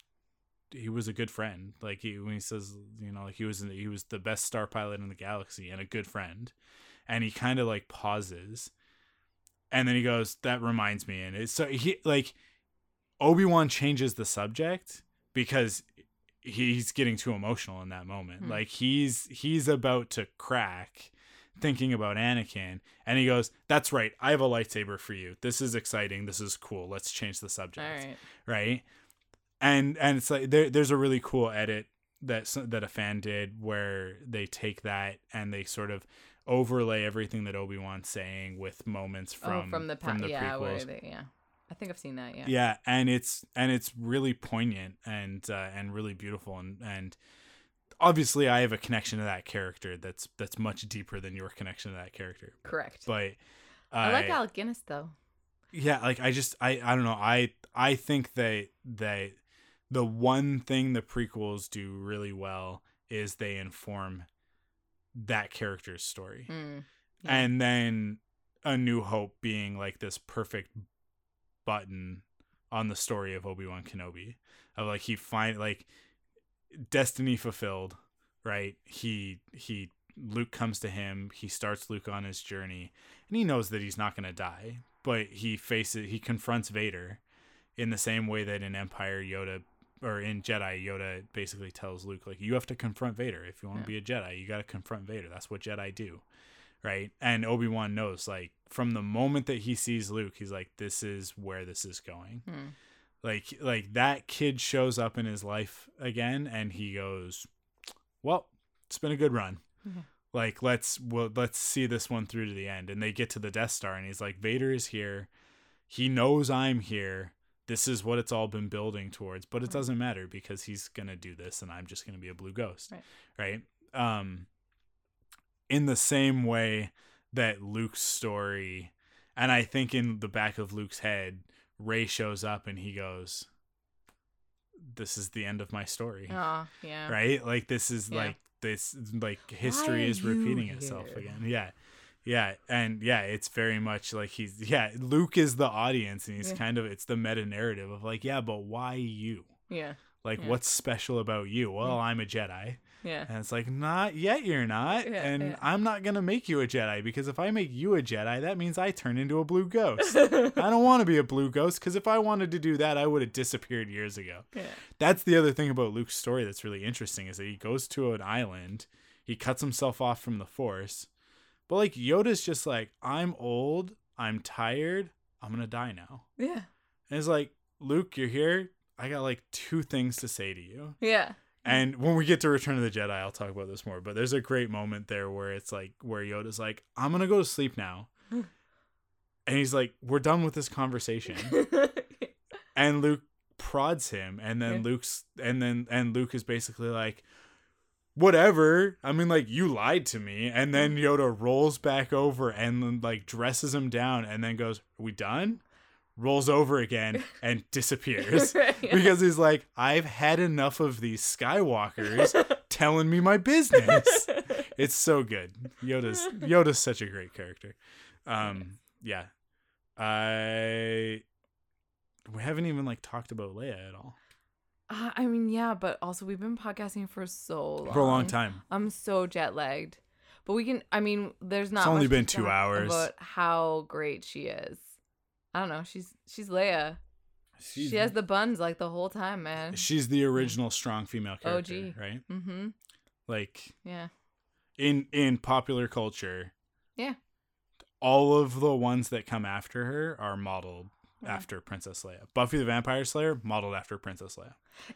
he was a good friend. Like he when he says you know like he was he was the best star pilot in the galaxy and a good friend. And he kind of like pauses and then he goes that reminds me and it's so he like obi-wan changes the subject because he's getting too emotional in that moment Hmm. like he's he's about to crack thinking about anakin and he goes that's right i have a lightsaber for you this is exciting this is cool let's change the subject right. right and and it's like there, there's a really cool edit that that a fan did where they take that and they sort of overlay everything that Obi-Wan's saying with moments from oh, from the pa- from the yeah, where prequels. they, yeah. I think I've seen that. Yeah. Yeah, and it's and it's really poignant and uh, and really beautiful and and obviously I have a connection to that character that's that's much deeper than your connection to that character. Correct. But I like Alec Guinness though. yeah like i just i i don't know i i think that that the one thing the prequels do really well is they inform that character's story Mm. Yeah. and then a new hope being like this perfect button on the story of obi-wan kenobi of like he find like destiny fulfilled right? He he luke comes to him he starts luke on his journey and he knows that he's not going to die but he faces he confronts vader in the same way that in empire yoda or in jedi yoda basically tells luke like you have to confront vader. If you want to Yeah. be a jedi you got to confront vader. That's what jedi do right? And obi-wan knows like from the moment that he sees luke he's like this is where this is going. Hmm. like like that kid shows up in his life again and he goes well it's been a good run. Mhm. like let's well let's see this one through to the end. And they get to the death star and he's like vader is here. He knows i'm here. This is what it's all been building towards but it doesn't matter because he's gonna do this and i'm just gonna be a blue ghost. Right. right? Um in the same way that luke's story and i think in the back of luke's head rey shows up and he goes this is the end of my story Aw, yeah. right like this is Yeah. like this like history is repeating itself again yeah yeah and yeah it's very much like he's yeah luke is the audience and he's Yeah. kind of it's the meta narrative of like yeah but why you Yeah. like Yeah. what's special about you well i'm a jedi Yeah. and it's like not yet you're not Yeah, and yeah. i'm not gonna make you a jedi because if i make you a jedi that means i turn into a blue ghost i don't want to be a blue ghost because if i wanted to do that i would have disappeared years ago yeah. that's the other thing about Luke's story that's really interesting is that he goes to an island, he cuts himself off from the Force, But like Yoda's just like, I'm old, I'm tired, I'm gonna die now. Yeah. And it's like, Luke, you're here. I got like two things to say to you. Yeah. And when we get to Return of the Jedi, I'll talk about this more. But there's a great moment there where it's like where Yoda's like, I'm gonna go to sleep now. and he's like, We're done with this conversation. and Luke prods him, and then Yeah. Luke's and then and Luke is basically like, Whatever. I mean, like, you lied to me. And then mm. Yoda rolls back over and then, like dresses him down and then goes, Are we done? Rolls over again and disappears Yeah. because he's like, I've had enough of these Skywalkers telling me my business. It's so good. Yoda's Yoda's such a great character. Um, yeah. I we haven't even like talked about Leia at all Uh, I mean, yeah, but also we've been podcasting for so long. for a long time. I'm so jet lagged. But we can. I mean, there's not. it's only much been two hours. About how great she is. I don't know. She's she's Leia. She's, she has the buns like the whole time, man. she's the original strong female character, OG. right? mm-hmm. Like Yeah. in in popular culture, Yeah. all of the ones that come after her are modeled Yeah. after Princess Leia. Buffy the Vampire Slayer modeled after Princess Leia.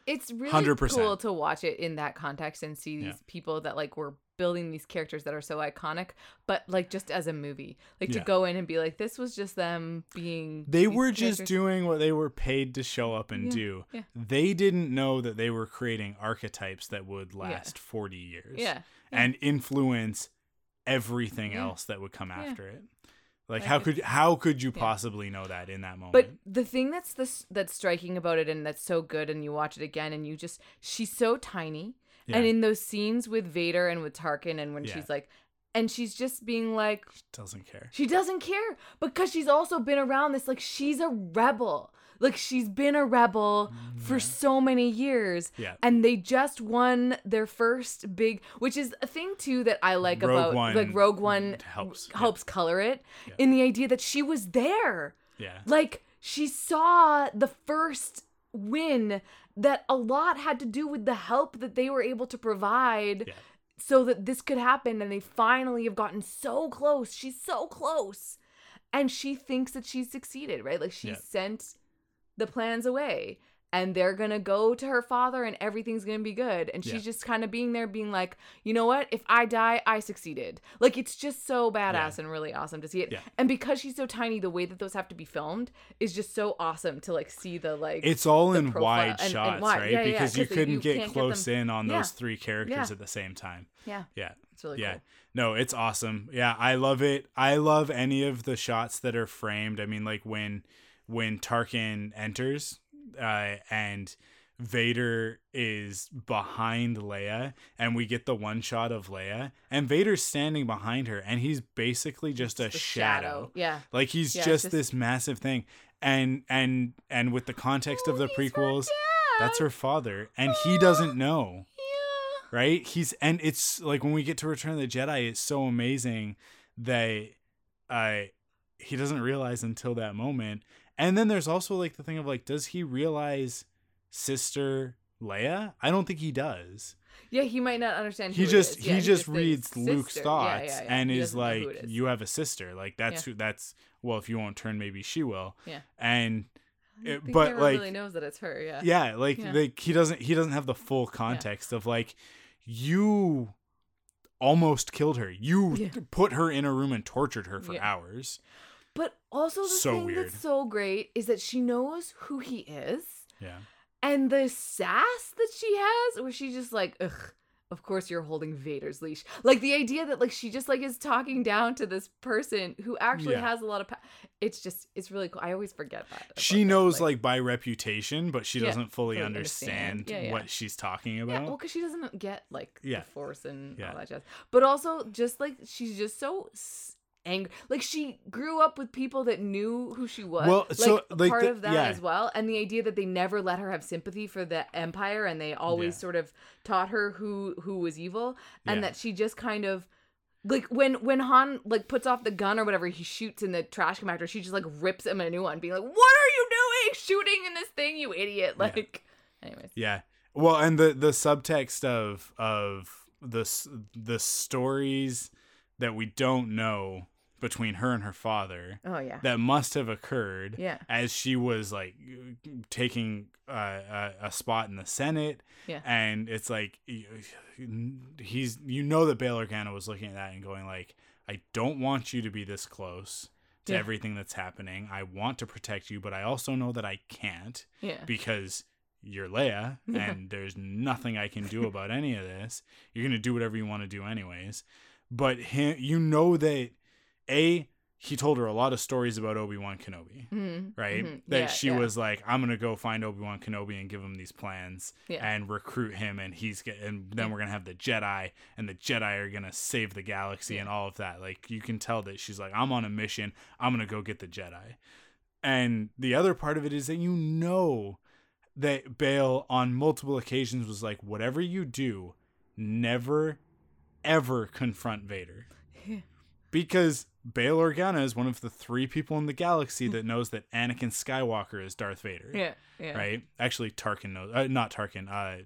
It's really 100%. cool to watch it in that context and see these Yeah. people that like were building these characters that are so iconic, but like just as a movie, like to go in and be like, this was just them being. They were just characters. doing what they were paid to show up and Yeah, do. yeah. They didn't know that they were creating archetypes that would last 40 years Yeah. and influence everything Yeah. else that would come Yeah. after it. Like, Like how could how could you Yeah. possibly know that in that moment? But the thing that's this that's striking about it and that's so good and you watch it again and you just she's so tiny. yeah, And in those scenes with Vader and with Tarkin and when Yeah. she's like and she's just being like she doesn't care. she doesn't care because she's also been around this like she's a rebel. Like she's been a rebel for so many years. Mm-hmm. Yeah. And they just won their first big which is a thing too that I like Rogue about One like Rogue One helps, yeah. color it Yeah. in the idea that she was there. Yeah. Like she saw the first win that a lot had to do with the help that they were able to provide Yeah. so that this could happen and they finally have gotten so close. She's so close. And she thinks that she's succeeded, right? Like she Yeah. sent the plans away and they're to go to her father and everything's to be good. And she's Yeah. just kind of being there being like, "You know what? If I die, I succeeded." Like it's just so badass and really awesome to see it. Yeah. And because she's so tiny, the way that those have to be filmed is just so awesome to like see the like It's all in wide and- and shots, wide. right? Yeah, yeah, yeah, because you couldn't you get can't get close in on Yeah. those three characters Yeah. at the same time. yeah, Yeah. it's really yeah. cool. No, it's awesome. Yeah, I love it. I love any of the shots that are framed. I mean, like when when Tarkin enters uh, and Vader is behind Leia, and we get the one shot of Leia, and Vader's standing behind her, and he's basically just a The shadow. Yeah. Like he's Yeah, just, just- this massive thing. And and and with the context of the prequels, that's her father, and he doesn't know Yeah. right? He's and it's like when we get to Return of the Jedi, it's so amazing that uh he doesn't realize until that moment. And then there's also like the thing of like, does he realize sister Leia? I don't think he does. Yeah, he might not understand. He just is. he Yeah, just reads Luke's sister. thoughts Yeah, yeah, yeah. and He is like, is. "You have a sister." Like that's Yeah. who that's well, if you won't turn, maybe she will. Yeah. And it- but, he like- really knows that it's her. Yeah. yeah like Yeah. like he doesn't he doesn't have the full context of like you almost killed her you Yeah. put her in a room and tortured her for Yeah. hours But also the So thing weird. that's so great is that she knows who he is, yeah and the sass that she has, where she's just like, ugh. Of course you're holding Vader's leash. Like the idea that like she just like is talking down to this person who actually Yeah. has a lot of. Pa- it's just it's really cool. I always forget that. about she knows like, by reputation but she Yeah, doesn't fully fully understand, understand. Yeah, yeah. what she's talking about. Yeah, well, because she doesn't get like Yeah. the force and Yeah. all that jazz. But also, just like she's just so angry. Like she grew up with people that knew who she was. Well, like, so, like, part the- of that yeah. as well, and the idea that they never let her have sympathy for the empire, and they always Yeah. sort of taught her who who was evil, and Yeah. that she just kind of. Like when when Han like puts off the gun or whatever he shoots in the trash compactor, she just like rips him a new one, being like, "What are you doing, shooting in this thing, you idiot!" Like, anyways, yeah well and the the subtext of of the the stories that we don't know between her and her father Oh yeah. that must have occurred Yeah. as she was like taking uh, a, a spot in the Senate. Yeah. And it's like he's you know that Bail Organa was looking at that and going like, I don't want you to be this close to Yeah. everything that's happening. I want to protect you, but I also know that I can't Yeah. because you're Leia Yeah. and there's nothing I can do about any of this. You're gonna do whatever you want to do anyways. But him, you know that a he told her a lot of stories about Obi Wan Kenobi, Mhm. right? Mhm. That Yeah, she yeah. was like, I'm gonna go find Obi Wan Kenobi and give him these plans Yeah. and recruit him, and he's get, and then we're gonna have the Jedi, and the Jedi are gonna save the galaxy and all of that. Like you can tell that she's like, I'm on a mission. I'm gonna go get the Jedi. And the other part of it is that you know that Bail on multiple occasions was like, whatever you do, never ever confront Vader. Yeah. Because Bail Organa is one of the three people in the galaxy that knows that Anakin Skywalker is Darth Vader. Yeah. Yeah. Right? Actually, Tarkin knows. Uh, not Tarkin. Uh,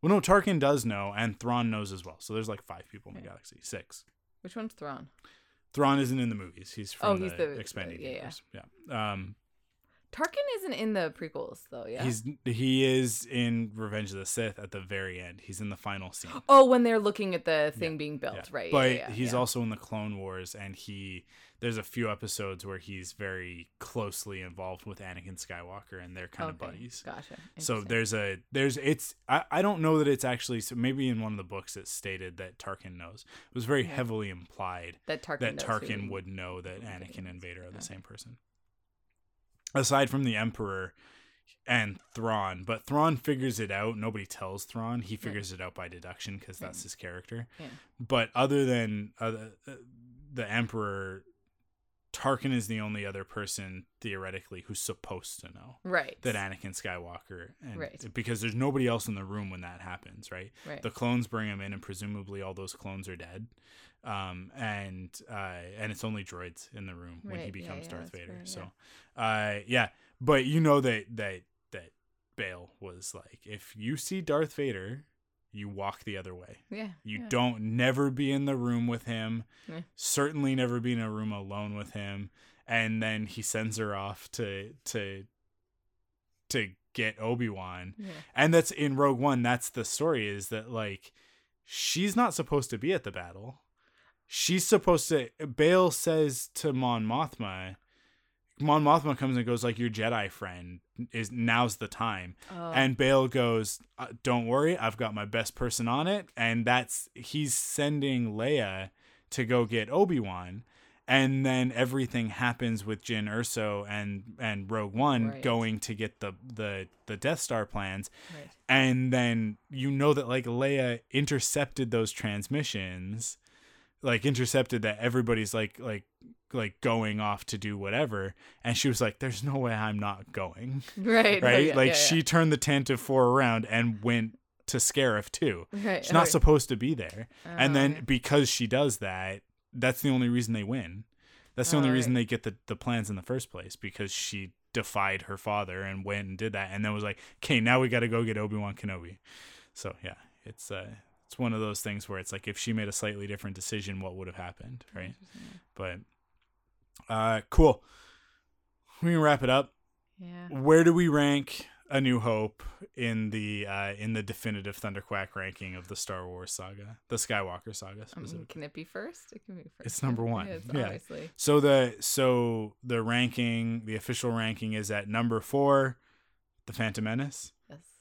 well, no, Tarkin does know, and Thrawn knows as well. So there's like five people in the Yeah. galaxy. Six. Which one's Thrawn? Thrawn isn't in the movies. He's from Oh, the, he's the- expanded yeah, yeah. universe. Yeah. Um, Tarkin isn't in the prequels though. Yeah. He's he is in Revenge of the Sith at the very end. He's in the final scene. oh, when they're looking at the thing Yeah, being built, Yeah. right? But yeah, he's also in the Clone Wars, and he there's a few episodes where he's very closely involved with Anakin Skywalker, and they're kind of buddies. Gotcha. So there's a there's it's I, I don't know that it's actually so maybe in one of the books it stated that Tarkin knows. It was very heavily implied that Tarkin. that Tarkin would know that Anakin and. Vader are the same person. Aside from the Emperor and Thrawn, but Thrawn figures it out. Nobody tells Thrawn. He figures it out by deduction because that's Right. his character. Yeah. But other than uh, the Emperor, Tarkin is the only other person theoretically who's supposed to know Right. that Anakin Skywalker, and Right. because there's nobody else in the room when that happens, right? Right. The clones bring him in, and presumably all those clones are dead. Um, and uh, and it's only droids in the room when he Right, yeah, becomes yeah, Darth Vader. fair, So, uh, yeah, but you know that that that Bail was like, if you see Darth Vader, you walk the other way. yeah. You yeah. don't never be in the room with him. Yeah. Certainly never be in a room alone with him. And then he sends her off to to to get Obi-Wan. Yeah. And that's in Rogue One, that's the story is that like she's not supposed to be at the battle. She's supposed to Bail says to Mon Mothma Mon Mothma comes and goes like your Jedi friend is now's the time. Oh, And Bail goes, uh, "Don't worry, I've got my best person on it." And that's he's sending Leia to go get Obi Wan, and then everything happens with Jyn Erso and and Rogue One Right. going to get the the the Death Star plans, right. and then you know that like Leia intercepted those transmissions, like intercepted that everybody's like like like going off to do whatever, and she was like, "There's no way I'm not going." Right. right? yeah, like yeah, she turned the Tantive IV around and went to Scarif too. Right. She's not right. supposed to be there. and Oh, then okay. because she does that, that's the only reason they win. That's the Oh, only reason they get the, the plans in the first place because she defied her father and went and did that and then was like, "Okay, now we got to go get Obi-Wan Kenobi." So, yeah, it's uh it's one of those things where it's like if she made a slightly different decision, what would have happened, right? But uh cool. We can wrap it up Yeah. where do we rank a new hope in the uh in the definitive thunderquack ranking of the star wars saga the skywalker saga Um, can it be first? It can be first. It's number one, Yeah, it's yeah. obviously. so the so the ranking the official ranking is at number four the phantom menace.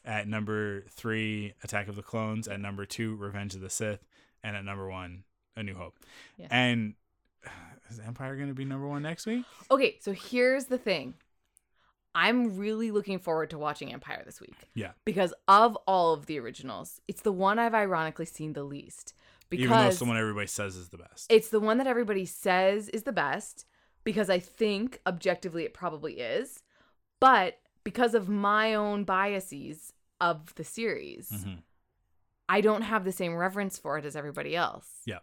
At number three attack of the clones at number two revenge of the sith and at number one a new hope Yeah. and is empire gonna be number one next week Okay, so here's the thing. I'm really looking forward to watching Empire this week. Yeah. Because of all of the originals, it's the one I've ironically seen the least. Because even though it's the one everybody says is the best it's the one that everybody says is the best because I think objectively it probably is. But because of my own biases of the series, Mhm. I don't have the same reverence for it as everybody else. Yeah.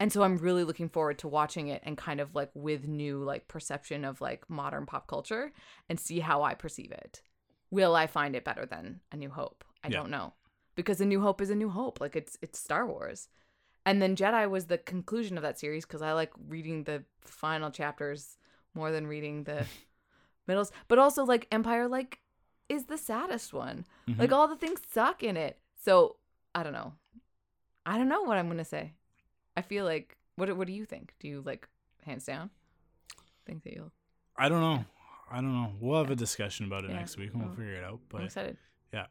And so I'm really looking forward to watching it and kind of like with new like perception of like modern pop culture and see how I perceive it. Will I find it better than A New Hope? I Yeah. don't know. Because A New Hope is A New Hope. Like it's it's Star Wars. And then Jedi was the conclusion of that series because I like reading the final chapters more than reading the middles. But also like Empire like is the saddest one. Mhm. Like all the things suck in it. So I don't know. I don't know what I'm gonna say. I feel like what what do you think? Do you like hands down think that you'll I don't know. I don't know. We'll have a discussion about it Yeah. next week and we'll Well, figure it out. I'm But excited. Yeah.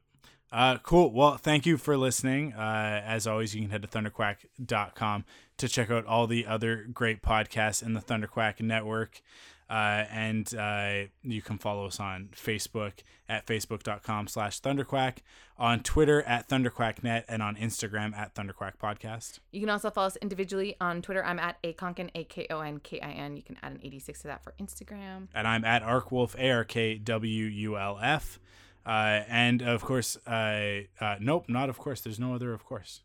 Uh, cool. Well, thank you for listening. Uh, as always, you can head to thunderquack.com to check out all the other great podcasts in the Thunderquack network. Uh, and uh, you can follow us on Facebook at facebook.com slash thunderquack, on Twitter at thunderquacknet, and on Instagram at thunderquack podcast. You can also follow us individually on Twitter. I'm at akonkin, A K O N K I N. You can add an 86 to that for Instagram. And I'm at arkwulf, A R K W U L F. Uh, and of course, uh, uh, nope, not of course. There's no other of course.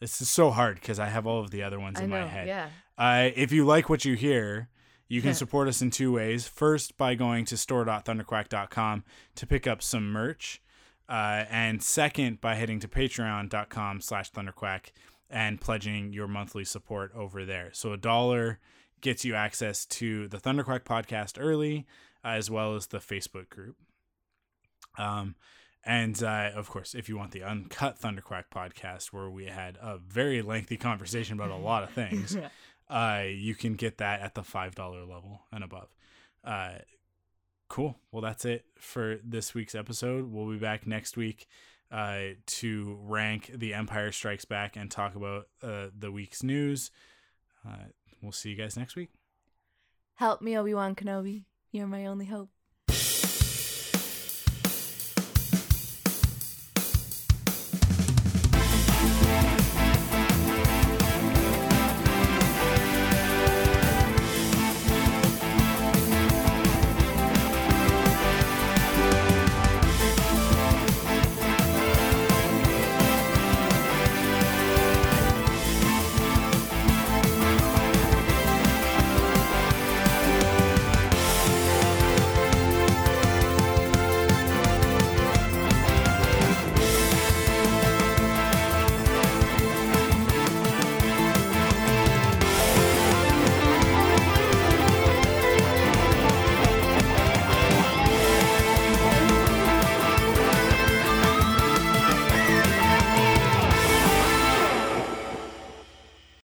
This is so hard because I have all of the other ones I in know. my head. Yeah. Uh, if you like what you hear, you can support us in two ways. First, by going to store.thunderquack.com to pick up some merch. Uh, and second, by heading to patreon.com slash thunderquack and pledging your monthly support over there. So a dollar gets you access to the Thunderquack podcast early, uh, as well as the Facebook group. Um, and uh, of course, if you want the uncut Thunderquack podcast, where we had a very lengthy conversation about a lot of things, uh, you can get that at the five dollar level and above. Uh, cool. Well, that's it for this week's episode. We'll be back next week uh, to rank The Empire Strikes Back and talk about uh, the week's news. Uh, we'll see you guys next week. Help me, Obi Wan Kenobi. You're my only hope.